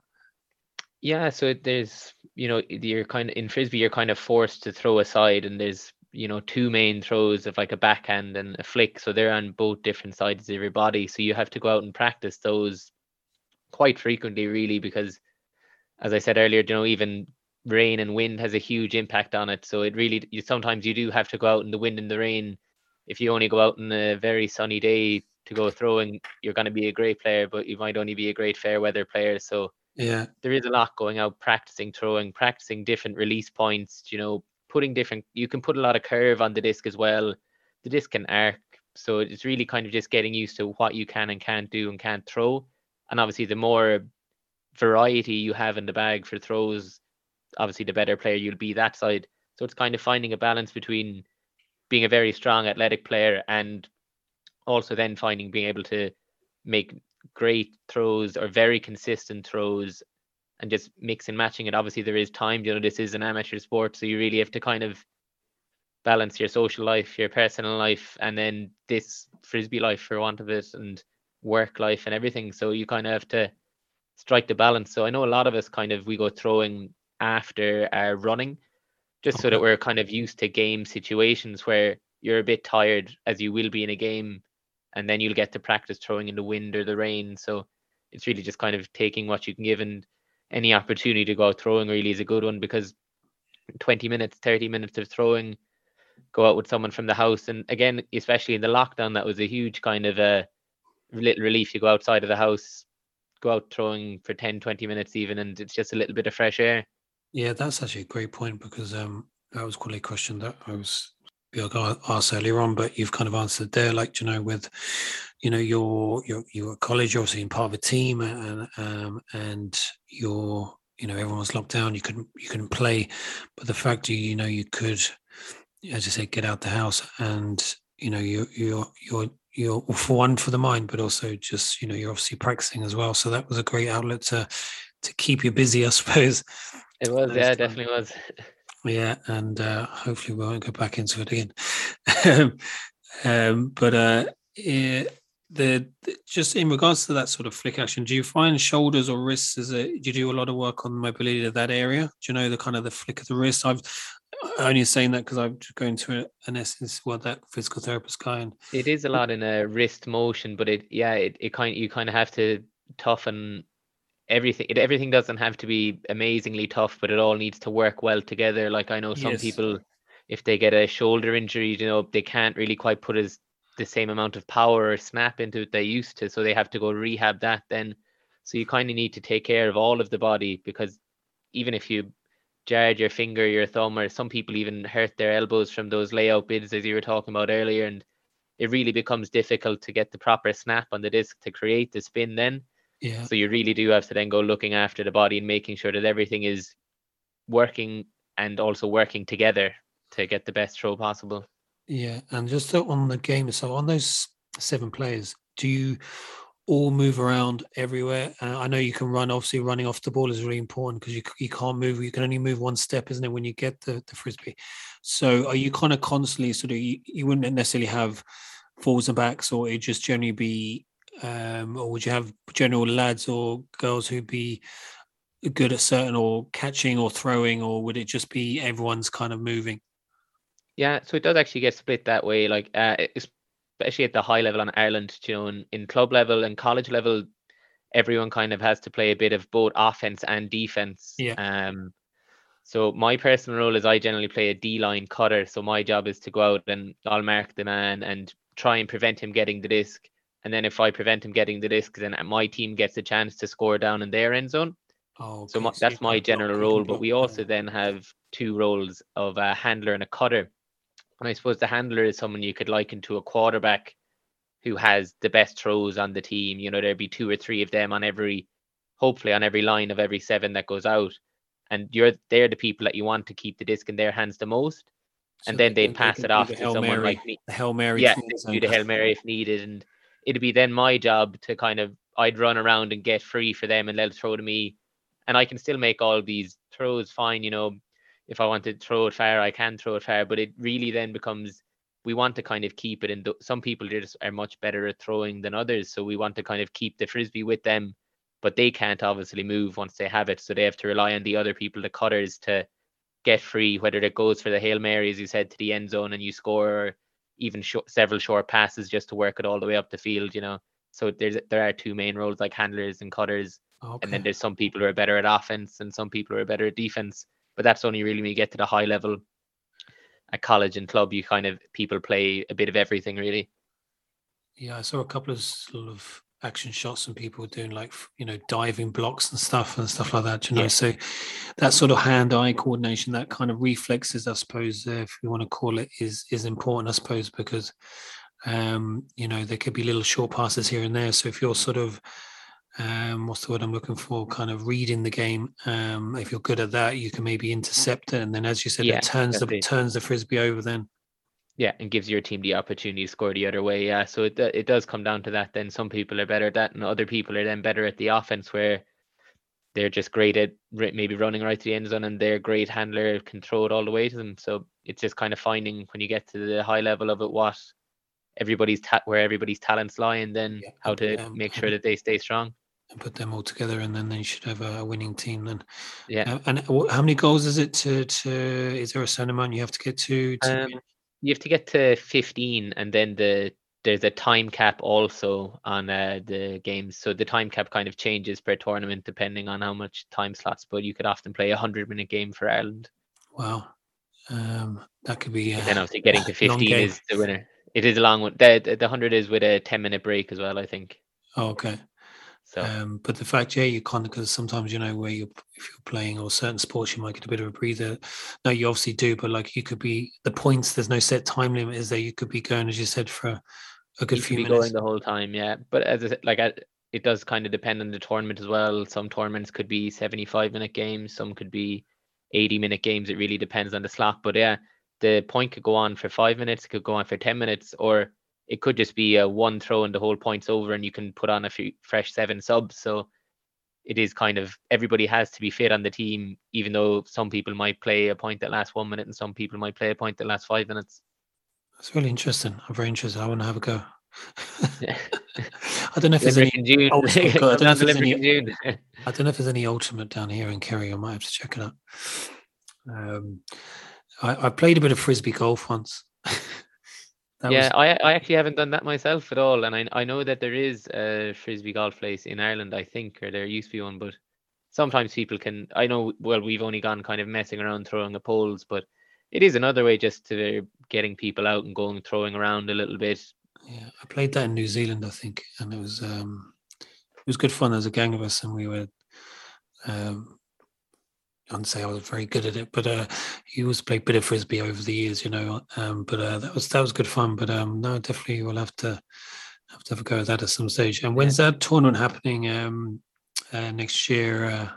Yeah so there's you know you're kind of in frisbee you're kind of forced to throw a side and there's you know two main throws of like a backhand and a flick so they're on both different sides of your body so you have to go out and practice those quite frequently really because as i said earlier you know even rain and wind has a huge impact on it so it really you sometimes you do have to go out in the wind and the rain. If you only go out in a very sunny day to go throwing you're going to be a great player but you might only be a great fair weather player so yeah. there is a lot going out practicing throwing practicing different release points you know putting different you can put a lot of curve on the disc as well. The disc can arc so it's really kind of just getting used to what you can and can't do and can't throw. And obviously the more variety you have in the bag for throws obviously the better player you'll be that side. So it's kind of finding a balance between being a very strong athletic player and also then finding being able to make great throws or very consistent throws and just mix and matching it. Obviously, there is time. You know, this is an amateur sport, so you really have to kind of balance your social life, your personal life, and then this frisbee life, for want of it, and work life and everything. So you kind of have to strike the balance. So I know a lot of us kind of we go throwing after our running, just so that we're kind of used to game situations where you're a bit tired, as you will be in a game, and then you'll get to practice throwing in the wind or the rain. So it's really just kind of taking what you can give and any opportunity to go out throwing really is a good one because 20 minutes, 30 minutes of throwing, go out with someone from the house. And again, especially in the lockdown, that was a huge kind of a little relief. You go outside of the house, go out throwing for 10, 20 minutes even, and it's just a little bit of fresh air. Yeah, that's actually a great point because um, that was quite a question that I was asked earlier on, but you've kind of answered there. Like, you know, with you know your, your, you're at college you're obviously in part of a team and um, and you're you know everyone's locked down you couldn't you couldn't play but the fact you you know you could as I say get out the house and you know you you're you're you're for one for the mind but also just you know you're obviously practicing as well so that was a great outlet to to keep you busy, I suppose. It was, yeah, it definitely was. Yeah, and uh, hopefully we won't go back into it again. um, but uh, the, just in regards to that sort of flick action, do you find shoulders or wrists? Is it? Do you do a lot of work on mobility of that area? Do you know the kind of the flick of the wrist? I've only saying that because I'm just going to an essence what that physical therapist guy and it is a lot in a wrist motion, but it yeah, it, it kind you kind of have to toughen everything. It, everything doesn't have to be amazingly tough, but it all needs to work well together. Like I know some yes. people, if they get a shoulder injury, you know, they can't really quite put as the same amount of power or snap into it they used to, so they have to go rehab that then. So you kind of need to take care of all of the body because even if you jarred your finger, your thumb, or some people even hurt their elbows from those layout bids as you were talking about earlier, and it really becomes difficult to get the proper snap on the disc to create the spin then. Yeah. So you really do have to then go looking after the body and making sure that everything is working and also working together to get the best throw possible. Yeah, and just on the game, so on those seven players, do you all move around everywhere? Uh, I know you can run. Obviously, running off the ball is really important because you you can't move. You can only move one step, isn't it, when you get the the frisbee? So, are you kind of constantly sort of you, you wouldn't necessarily have forwards and backs, or it just generally be, um, or would you have general lads or girls who'd be good at certain or catching or throwing, or would it just be everyone's kind of moving? Yeah, so it does actually get split that way. Like, uh, especially at the high level on Ireland, you know, in, in club level and college level, everyone kind of has to play a bit of both offense and defense. Yeah. Um, so my personal role is I generally play a D line cutter. So my job is to go out and I'll mark the man and try and prevent him getting the disc. And then if I prevent him getting the disc, then my team gets a chance to score down in their end zone. Oh, okay. So my, that's my general role. But we also then have two roles of a handler and a cutter. And I suppose the handler is someone you could liken to a quarterback who has the best throws on the team. You know, there'd be two or three of them on every, hopefully on every line of every seven that goes out. And you're they're the people that you want to keep the disc in their hands the most. So and then they'd pass it off to someone Mary, like me. The Hail Mary. Yeah, do the Hail Mary if needed. And it'd be then my job to kind of I'd run around and get free for them and they'll throw to me. And I can still make all these throws fine, you know, if I want to throw it far, I can throw it far. But it really then becomes we want to kind of keep it in. Some people just are much better at throwing than others, so we want to kind of keep the frisbee with them, but they can't obviously move once they have it, so they have to rely on the other people, the cutters, to get free. Whether it goes for the hail mary, as you said, to the end zone and you score, even sh- several short passes just to work it all the way up the field. You know, so there's there are two main roles like handlers and cutters, okay. and then there's some people who are better at offense and some people who are better at defense but that's only really when you get to the high level at college and club you kind of people play a bit of everything really yeah i saw a couple of sort of action shots and people doing like you know diving blocks and stuff and stuff like that you know yeah. so that sort of hand-eye coordination that kind of reflexes i suppose uh, if you want to call it is is important i suppose because um you know there could be little short passes here and there so if you're sort of um, what's the word I'm looking for? Kind of reading the game. Um, if you're good at that, you can maybe intercept it, and then, as you said, yeah, it turns the turns the frisbee over. Then, yeah, and gives your team the opportunity to score the other way. Yeah, so it it does come down to that. Then some people are better at that, and other people are then better at the offense, where they're just great at maybe running right to the end zone, and their great handler can throw it all the way to them. So it's just kind of finding when you get to the high level of it what everybody's ta- where everybody's talents lie, and then yeah, how to um, make sure that they stay strong and put them all together, and then they should have a winning team. Then, yeah. Uh, and how many goals is it to? to is there a certain amount you have to get to? to um, you have to get to fifteen, and then the there's a time cap also on uh, the games. So the time cap kind of changes per tournament depending on how much time slots. But you could often play a hundred minute game for Ireland. Wow, um, that could be. Uh, then obviously getting to fifteen is the winner. It is a long one. The the hundred is with a ten minute break as well. I think. Oh, okay. So, um, but the fact, yeah, you can't because sometimes you know where you if you're playing or certain sports, you might get a bit of a breather. No, you obviously do, but like you could be the points. There's no set time limit, is there? You could be going, as you said, for a good few minutes. Going the whole time, yeah. But as I said, like I, it does kind of depend on the tournament as well. Some tournaments could be 75 minute games, some could be 80 minute games. It really depends on the slot. But yeah, the point could go on for five minutes, it could go on for 10 minutes, or it could just be a one throw and the whole point's over and you can put on a few fresh seven subs. So it is kind of everybody has to be fit on the team, even though some people might play a point that lasts one minute and some people might play a point that lasts five minutes. That's really interesting. I'm very interested. I want to have a go. I don't know if there's any ultimate. I, don't know if there's any, I don't know if there's any ultimate down here in Kerry. I might have to check it out. Um, I, I played a bit of frisbee golf once. Yeah, was... I I actually haven't done that myself at all, and I I know that there is a frisbee golf place in Ireland, I think, or there used to be one, but sometimes people can. I know. Well, we've only gone kind of messing around throwing the poles, but it is another way just to getting people out and going throwing around a little bit. Yeah, I played that in New Zealand, I think, and it was um it was good fun. There was a gang of us, and we were um wouldn't say I was very good at it, but uh, he was played a bit of frisbee over the years, you know. Um, but uh, that was that was good fun. But um, no, definitely we'll have to have to have a go at that at some stage. And when's that tournament happening? Um, uh, next year. Uh...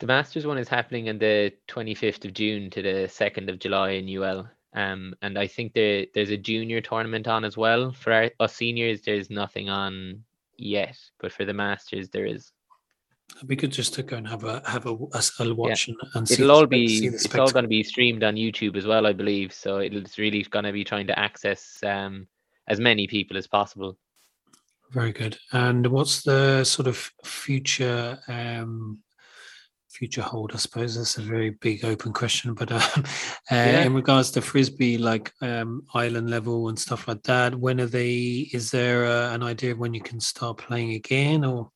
The Masters one is happening on the 25th of June to the 2nd of July in UL. Um, and I think there there's a junior tournament on as well. For our, us seniors, there's nothing on yet, but for the Masters, there is. It'd be good just to go and have a have a, a, a watch yeah. and, and it'll all be it's all going to be streamed on YouTube as well, I believe. So it's really going to be trying to access um, as many people as possible. Very good. And what's the sort of future um, future hold? I suppose that's a very big open question. But uh, uh, yeah. in regards to frisbee, like um, Ireland level and stuff like that, when are they? Is there uh, an idea of when you can start playing again, or?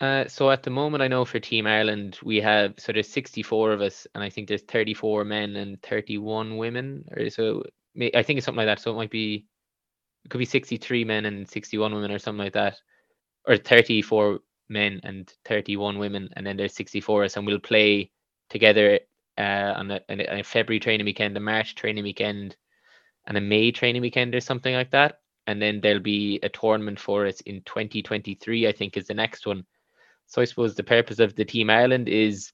Uh, so at the moment, I know for Team Ireland, we have so there's 64 of us, and I think there's 34 men and 31 women, or so. I think it's something like that. So it might be, it could be 63 men and 61 women, or something like that, or 34 men and 31 women, and then there's 64 of us, and we'll play together uh, on a, a, February training weekend, a March training weekend, and a May training weekend, or something like that. And then there'll be a tournament for us in 2023, I think, is the next one so I suppose the purpose of the Team Ireland is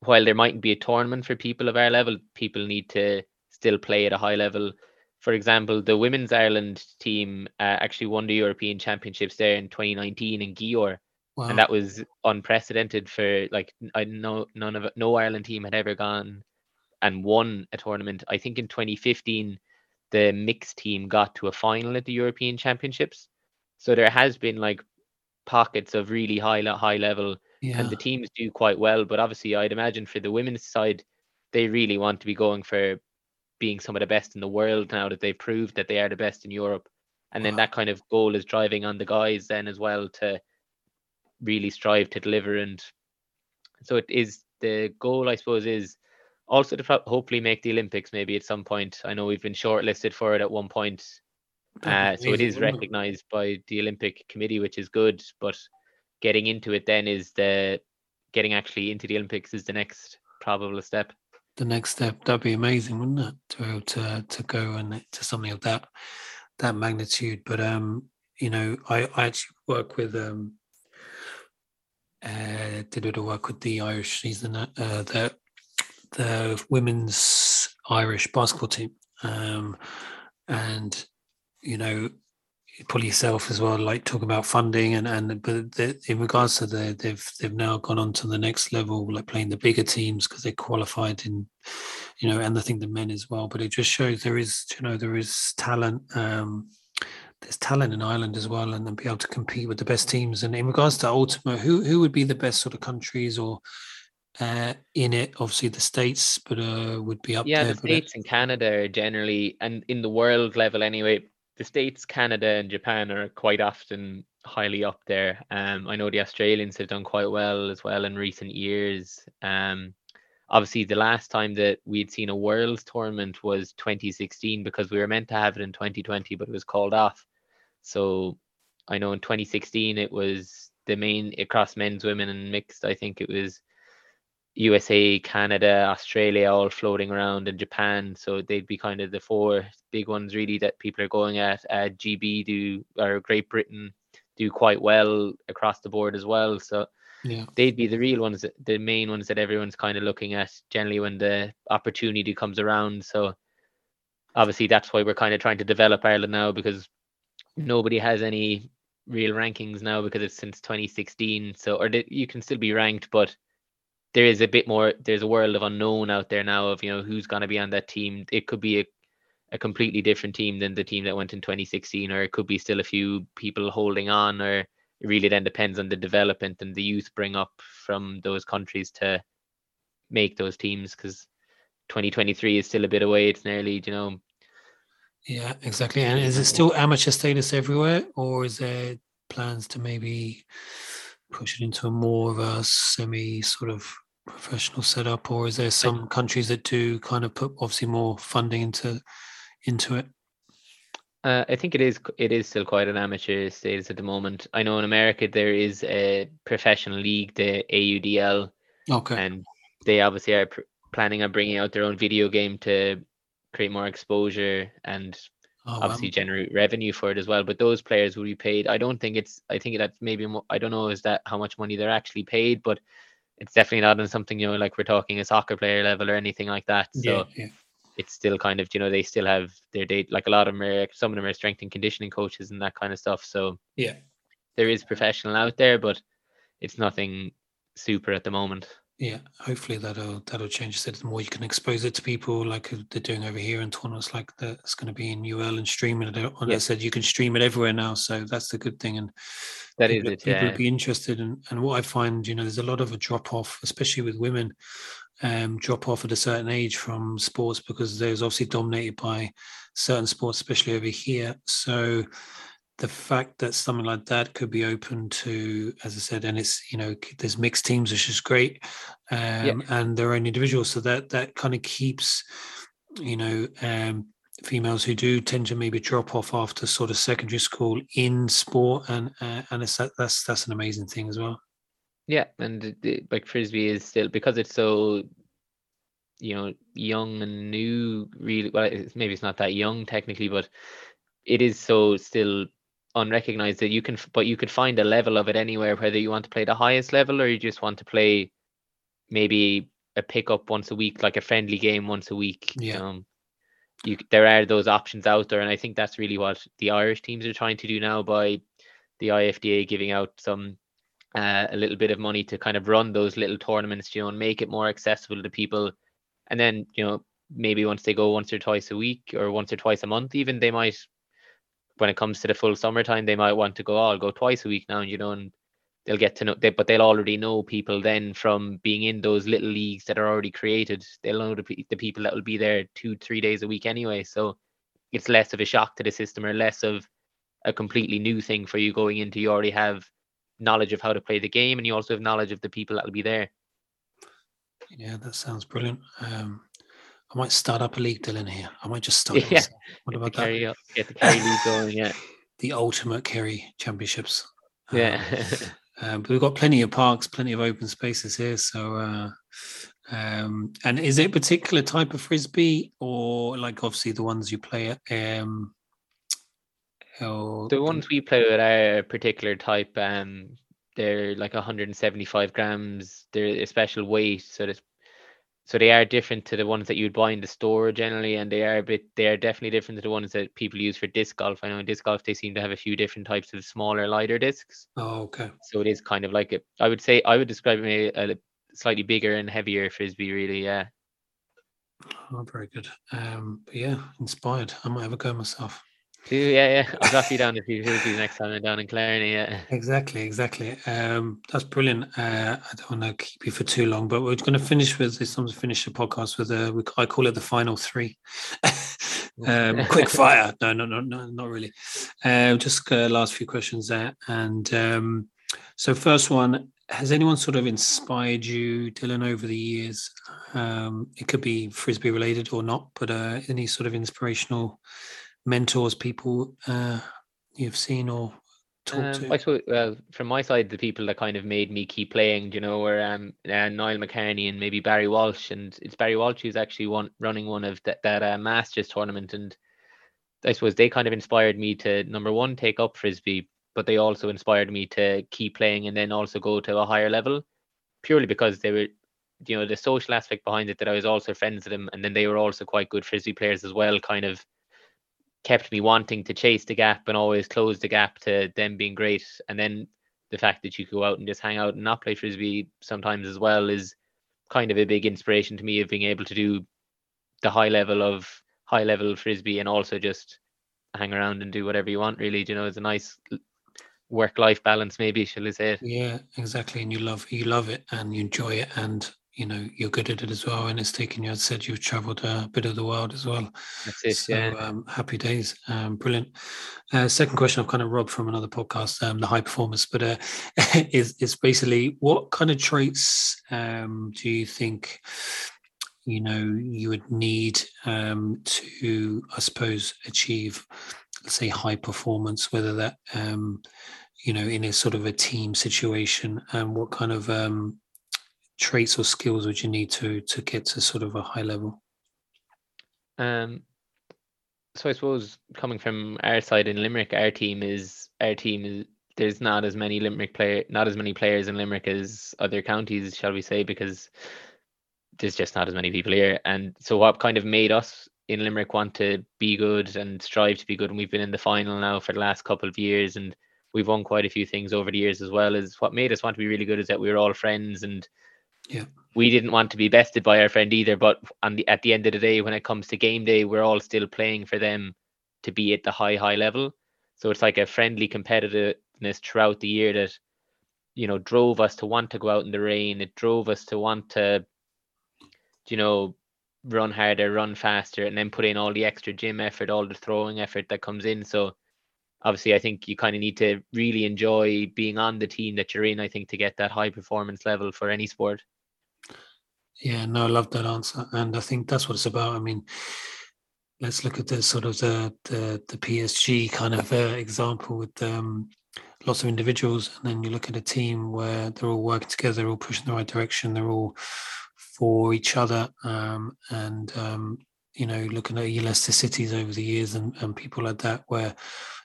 while there mightn't be a tournament for people of our level, people need to still play at a high level. For example, the women's Ireland team uh, actually won the European Championships there in 2019 in Győr. Wow. And that was unprecedented for like I know none of no Ireland team had ever gone and won a tournament. I think in 2015 the mixed team got to a final at the European Championships. So there has been like pockets of really high high level, yeah. and the teams do quite well. But obviously, I'd imagine for the women's side, they really want to be going for being some of the best in the world now that they've proved that they are the best in Europe. And then wow. that kind of goal is driving on the guys then as well to really strive to deliver. And so it is the goal, I suppose, is also to hopefully make the Olympics maybe at some point. I know we've been shortlisted for it at one point uh, so it is recognized by the Olympic Committee, which is good. But getting into it then is the getting actually into the Olympics is the next probable step. The next step that'd be amazing, wouldn't it? To be able to to go and to something of that that magnitude. But um, you know, I I actually work with um, uh, did a bit of work with the Irish season, uh, the the women's Irish basketball team, um, and you know, pull yourself as well, like talk about funding and and but the, in regards to the they've they've now gone on to the next level, like playing the bigger teams because they qualified in, you know, and I think the men as well. But it just shows there is you know there is talent. Um, there's talent in Ireland as well, and then be able to compete with the best teams. And in regards to Ultimate, who who would be the best sort of countries or uh, in it. Obviously, the states, but uh, would be up yeah, there. Yeah, the states and Canada generally, and in the world level anyway the states, Canada, and Japan are quite often highly up there. Um, I know the Australians have done quite well as well in recent years. Um, obviously, the last time that we'd seen a Worlds tournament was 2016 because we were meant to have it in 2020, but it was called off. So I know in 2016 it was the main across men's, women, and mixed. I think it was USA, Canada, Australia all floating around in Japan. So they'd be kind of the four big ones really that people are going at. Uh, GB do or Great Britain do quite well across the board as well. So yeah. they'd be the real ones, the main ones that everyone's kind of looking at generally when the opportunity comes around. So obviously that's why we're kind of trying to develop Ireland now because nobody has any real rankings now because it's since 2016. So, or you can still be ranked, but there is a bit more. There's a world of unknown out there now of you know who's going to be on that team. It could be a a completely different team than the team that went in 2016, or it could be still a few people holding on, or it really then depends on the development and the youth bring up from those countries to make those teams because 2023 is still a bit away. It's nearly, you know. Yeah, exactly. And is it still amateur status everywhere, or is there plans to maybe push it into a more of a semi sort of professional setup, or is there some countries that do kind of put obviously more funding into into it? Uh, I think it is it is still quite an amateur status at the moment. I know in America there is a professional league, the AUDL. Okay. And they obviously are pr- planning on bringing out their own video game to create more exposure and oh, obviously wow. generate revenue for it as well. But those players will be paid. I don't think it's. I think that's maybe. More, I don't know is that how much money they're actually paid, but it's definitely not on something you know like we're talking a soccer player level or anything like that. So. Yeah, yeah it's still kind of you know they still have their date like a lot of them are some of them are strength and conditioning coaches and that kind of stuff so yeah there is professional out there but it's nothing super at the moment yeah hopefully that'll that'll change so the more you can expose it to people like they're doing over here in tournaments like that's going to be in ul and streaming it and yeah. i said you can stream it everywhere now so that's the good thing and that people, is it people yeah. would be interested and and what i find you know there's a lot of a drop off especially with women um, drop off at a certain age from sports because there's obviously dominated by certain sports, especially over here. So the fact that something like that could be open to, as I said, and it's you know there's mixed teams, which is great, um, yeah. and their own individuals. So that that kind of keeps, you know, um, females who do tend to maybe drop off after sort of secondary school in sport, and uh, and it's that, that's that's an amazing thing as well. Yeah, and the, like frisbee is still because it's so you know young and new. Really, well, it's, maybe it's not that young technically, but it is so still unrecognized that you can. But you could find a level of it anywhere, whether you want to play the highest level or you just want to play maybe a pickup once a week, like a friendly game once a week. Yeah. Um, you there are those options out there, and I think that's really what the Irish teams are trying to do now by the IFDA giving out some uh, a little bit of money to kind of run those little tournaments, you know, and make it more accessible to people. And then, you know, maybe once they go once or twice a week or once or twice a month, even they might, when it comes to the full summertime, they might want to go, oh, I'll go twice a week now, and you know, and they'll get to know, they, but they'll already know people then from being in those little leagues that are already created. They'll know the, the people that will be there two, three days a week anyway. So it's less of a shock to the system or less of a completely new thing for you going into. You already have knowledge of how to play the game, and you also have knowledge of the people that will be there. Yeah, that sounds brilliant. Um, I might start up a league, Dylan. Here, I might just start. Yeah. What about that? Get the Kerry league going. Yeah, the ultimate Kerry championships. Yeah. um, but we've got plenty of parks, plenty of open spaces here. So, uh, um, and is it a particular type of frisbee, or like obviously the ones you play at? Um, Oh, the ones we play with are a particular type. Um, they're like 175 grams. They're a special weight, so this, so they are different to the ones that you'd buy in the store generally, and they are a bit. They are definitely different to the ones that people use for disc golf. I know in disc golf they seem to have a few different types of smaller, lighter discs. Oh, okay. So it is kind of like a. I would say I would describe it a, a slightly bigger and heavier frisbee. Really, yeah. Oh, very good. Um, but yeah, inspired. I might have a go myself. Yeah, yeah. I'll drop you down if you the next time I'm down in Killarney. Yeah. Exactly, exactly. Um, that's brilliant. Uh, I don't want to keep you for too long, but we're going to finish with this. I'm going to finish the podcast with a. I call it the final three. um, quick fire. No, no, no, no, not really. Uh, just uh, last few questions there, and um, so first one: Has anyone sort of inspired you, Dylan, over the years? Um, it could be frisbee related or not, but uh, any sort of inspirational mentors, people uh, you've seen or talked um, to? I suppose, well, from my side, the people that kind of made me keep playing, you know, were um, uh, Niall McCarney and maybe Barry Walsh. And it's Barry Walsh who's actually one running one of that, that uh, Masters tournament. And I suppose they kind of inspired me to, number one, take up Frisbee, but they also inspired me to keep playing and then also go to a higher level purely because they were you know the social aspect behind it that I was also friends with them and then they were also quite good frisbee players as well kind of kept me wanting to chase the gap and always close the gap to them being great. And then the fact that you go out and just hang out and not play frisbee sometimes as well is kind of a big inspiration to me of being able to do the high level of high level frisbee and also just hang around and do whatever you want really. You know it's a nice work life balance maybe shall i say it? Yeah exactly. And you love you love it and you enjoy it and you know you're good at it as well and it's taken you as said you've traveled a bit of the world as well. That's it so yeah. um, happy days um, brilliant. Uh, second question i've kind of robbed from another podcast um, the high performance but uh, is, is basically what kind of traits um, do you think you know you would need um, to i suppose achieve let's say high performance whether that um, you know in a sort of a team situation and what kind of um, traits or skills would you need to to get to sort of a high level um so i suppose coming from our side in limerick our team is our team is there's not as many limerick player not as many players in limerick as other counties shall we say because there's just not as many people here. And so what kind of made us in Limerick want to be good and strive to be good, and we've been in the final now for the last couple of years, and we've won quite a few things over the years as well. Is what made us want to be really good is that we were all friends, and yeah, we didn't want to be bested by our friend either. But on the at the end of the day, when it comes to game day, we're all still playing for them to be at the high high level. So it's like a friendly competitiveness throughout the year that you know drove us to want to go out in the rain. It drove us to want to you know, run harder, run faster, and then put in all the extra gym effort, all the throwing effort that comes in. So obviously I think you kind of need to really enjoy being on the team that you're in, I think, to get that high performance level for any sport. Yeah, no, I love that answer. And I think that's what it's about. I mean, let's look at the sort of the the, the PSG kind of uh, example with um, lots of individuals, and then you look at a team where they're all working together, they're all pushing the right direction, they're all for each other um, and um, you know looking at your Leicester cities over the years and, and people like that where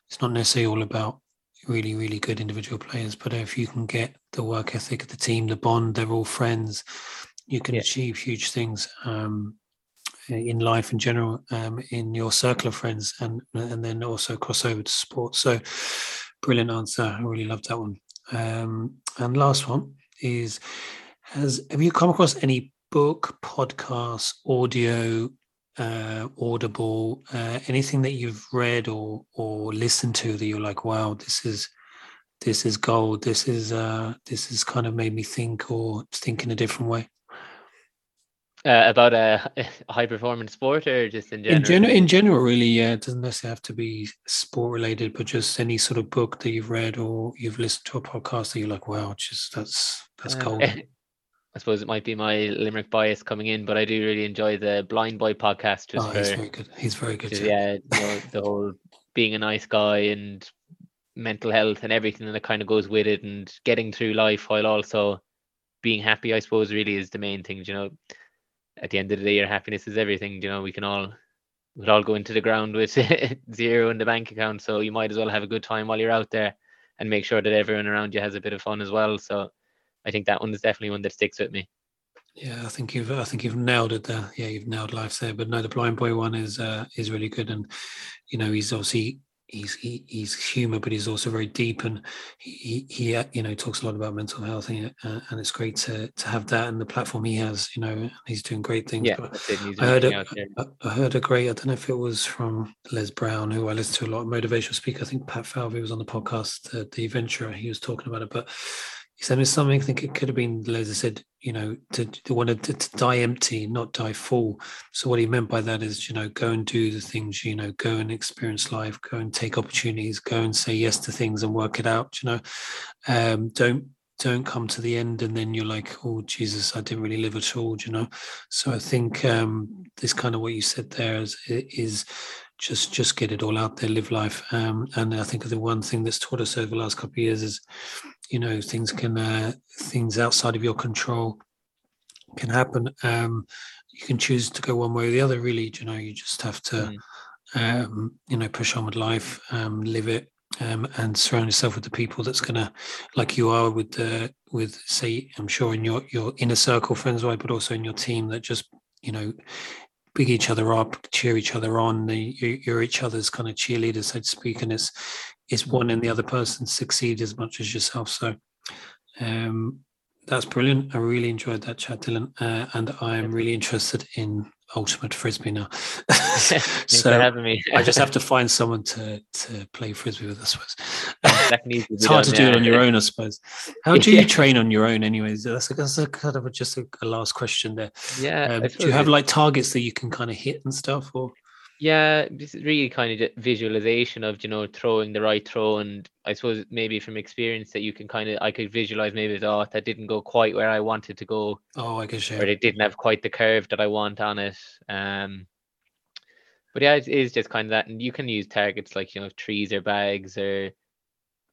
it's not necessarily all about really really good individual players but if you can get the work ethic of the team the bond they're all friends you can yeah. achieve huge things um, in life in general um, in your circle of friends and and then also cross over to sports so brilliant answer i really loved that one um, and last one is has have you come across any book, podcast, audio, uh, Audible, uh, anything that you've read or or listened to that you're like, wow, this is this is gold. This is uh, this has kind of made me think or think in a different way. Uh, about a, a, high performance sport or just in general? In, gen- in general, really, yeah. It doesn't necessarily have to be sport related, but just any sort of book that you've read or you've listened to a podcast that you're like, wow, just that's that's uh, gold. I suppose it might be my Limerick bias coming in, but I do really enjoy the Blind Boy podcast. Just oh, for, he's very good. He's very good. Just, yeah, you know, the whole being a nice guy and mental health and everything that kind of goes with it, and getting through life while also being happy. I suppose really is the main thing. You know, at the end of the day, your happiness is everything. You know, we can all we'll all go into the ground with zero in the bank account, so you might as well have a good time while you're out there, and make sure that everyone around you has a bit of fun as well. So I think that one is definitely one that sticks with me. Yeah, I think you've I think you've nailed it there. Yeah, you've nailed life there. But no, the blind boy one is uh, is really good, and you know he's obviously he's he, he's humor, but he's also very deep, and he he uh, you know talks a lot about mental health, and, uh, and it's great to to have that and the platform he has. You know, he's doing great things. Yeah, I heard a, I heard a great. I don't know if it was from Les Brown, who I listen to a lot, of motivational speaker. I think Pat Falvey was on the podcast, uh, the Venture. He was talking about it, but he said it's something. I think it could have been. Loads said, you know, to, to want to, to, die empty, not die full. So what he meant by that is, you know, go and do the things. You know, go and experience life. Go and take opportunities. Go and say yes to things and work it out. You know, um, don't don't come to the end and then you're like, oh Jesus, I didn't really live at all. You know, so I think um, this kind of what you said there is is just just get it all out there, live life. Um, and I think the one thing that's taught us over the last couple of years is you know things can uh, things outside of your control can happen um, you can choose to go one way or the other really you know you just have to mm. um, you know push on with life um, live it um, and surround yourself with the people that's gonna like you are with the with say i'm sure in your your inner circle friends right but also in your team that just you know big each other up, cheer each other on. You're, you're each other's kind of cheerleaders, so to speak, and it's it's one and the other person succeed as much as yourself. So um, that's brilliant. I really enjoyed that chat, Dylan, uh, and I'm really interested in ultimate frisbee now. so having me. I just have to find someone to to play frisbee with. I suppose it's hard to do it on your own. I suppose. How do you train on your own, anyways? That's a, that's a kind of a, just a, a, last question there. Yeah. Um, do you have like targets that you can kind of hit and stuff, or? Yeah, this is really kind of visualization of you know throwing the right throw, and I suppose maybe from experience that you can kind of I could visualize maybe oh that didn't go quite where I wanted to go. Oh, I guess share. Or it didn't have quite the curve that I want on it. Um, but yeah, it is just kind of that, and you can use targets like you know trees or bags or.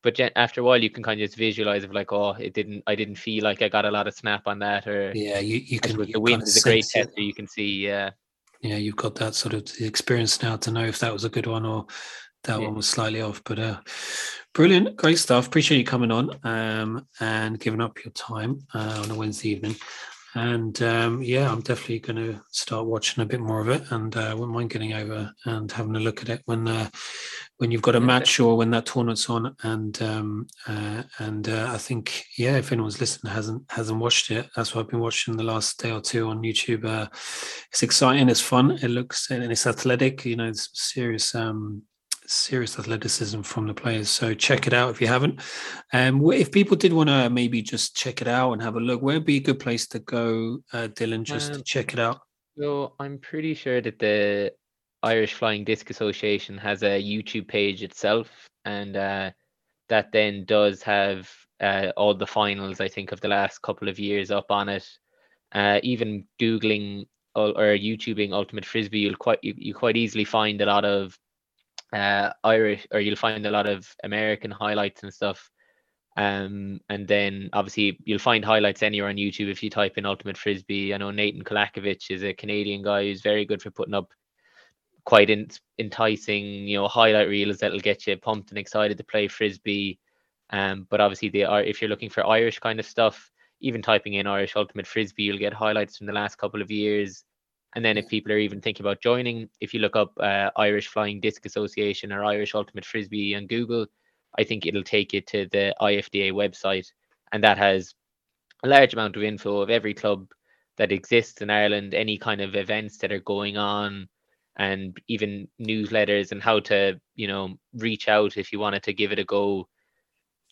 But after a while, you can kind of just visualize of like, oh, it didn't. I didn't feel like I got a lot of snap on that, or yeah, you you can. the wind is a great tester. You can see, yeah yeah, you've got that sort of experience now to know if that was a good one or that yeah. one was slightly off. But uh, brilliant, great stuff. Appreciate you coming on um, and giving up your time uh, on a Wednesday evening. And um, yeah, I'm definitely going to start watching a bit more of it, and uh, wouldn't mind getting over and having a look at it when uh, when you've got a match or when that tournament's on. And um, uh, and uh, I think yeah, if anyone's listening hasn't hasn't watched it, that's what I've been watching the last day or two on YouTube. Uh, it's exciting, it's fun, it looks and it's athletic. You know, it's serious um, serious athleticism from the players. So check it out if you haven't. Um, if people did want to maybe just check it out and have a look, where would be a good place to go, uh, Dylan, just um, to check it out? So I'm pretty sure that the Irish Flying Disc Association has a YouTube page itself, and uh, that then does have uh, all the finals. I think of the last couple of years up on it. Uh, even googling or, or YouTubing Ultimate Frisbee, you'll quite you, you quite easily find a lot of uh, Irish, or you'll find a lot of American highlights and stuff. Um, and then obviously you'll find highlights anywhere on YouTube if you type in Ultimate Frisbee. I know Nathan Kolakovic is a Canadian guy who's very good for putting up quite in, enticing, you know, highlight reels that'll get you pumped and excited to play frisbee. Um, but obviously they are if you're looking for Irish kind of stuff, even typing in Irish Ultimate Frisbee, you'll get highlights from the last couple of years. And then if people are even thinking about joining, if you look up uh, Irish Flying Disc Association or Irish Ultimate Frisbee on Google, I think it'll take you to the IFDA website, and that has a large amount of info of every club that exists in Ireland, any kind of events that are going on, and even newsletters and how to, you know, reach out if you wanted to give it a go.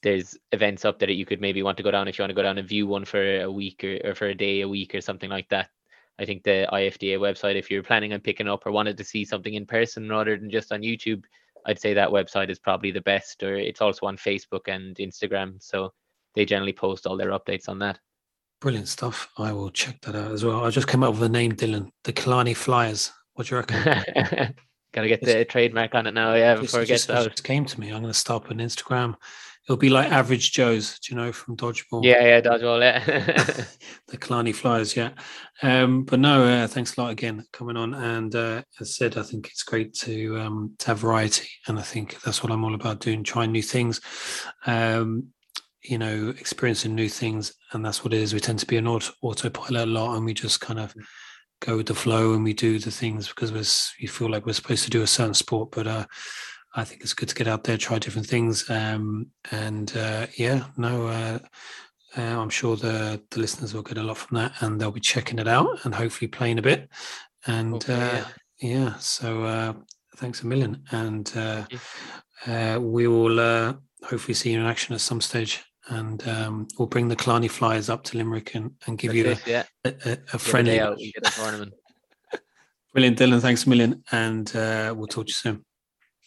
There's events up there that you could maybe want to go down if you want to go down and view one for a week or, or for a day, a week or something like that. I think the IFDA website, if you're planning on picking up or wanted to see something in person rather than just on YouTube, I'd say that website is probably the best. Or it's also on Facebook and Instagram, so they generally post all their updates on that. Brilliant stuff. I will check that out as well. I just came up with a name, Dylan. The Killarney Flyers. What do you reckon? Gotta get the trademark on it now, yeah, before it gets out. It came to me. I'm gonna stop on Instagram it'll be like average Joe's, do you know, from dodgeball. Yeah, yeah, dodgeball, yeah. the Killarney Flyers, yeah. Um, but no, uh, thanks a lot again coming on. And uh, as I said, I think it's great to um, to have variety, and I think that's what I'm all about doing, trying new things. Um, you know, experiencing new things, and that's what it is. We tend to be an auto, autopilot a lot, and we just kind of mm. go with the flow, and we do the things because we're, we feel like we're supposed to do a certain sport, but uh, I think it's good to get out there, try different things, um, and uh, yeah, no, uh, uh, I'm sure the the listeners will get a lot from that, and they'll be checking it out and hopefully playing a bit. And okay, uh, yeah. yeah. so uh, thanks a million, and uh, we will hopefully see you in action at some stage. And um, we'll bring the Killarney Flyers up to Limerick and, and give That's you a, yeah. a, a, a friendly. Brilliant, Dylan. Thanks a million, and we'll talk to you soon.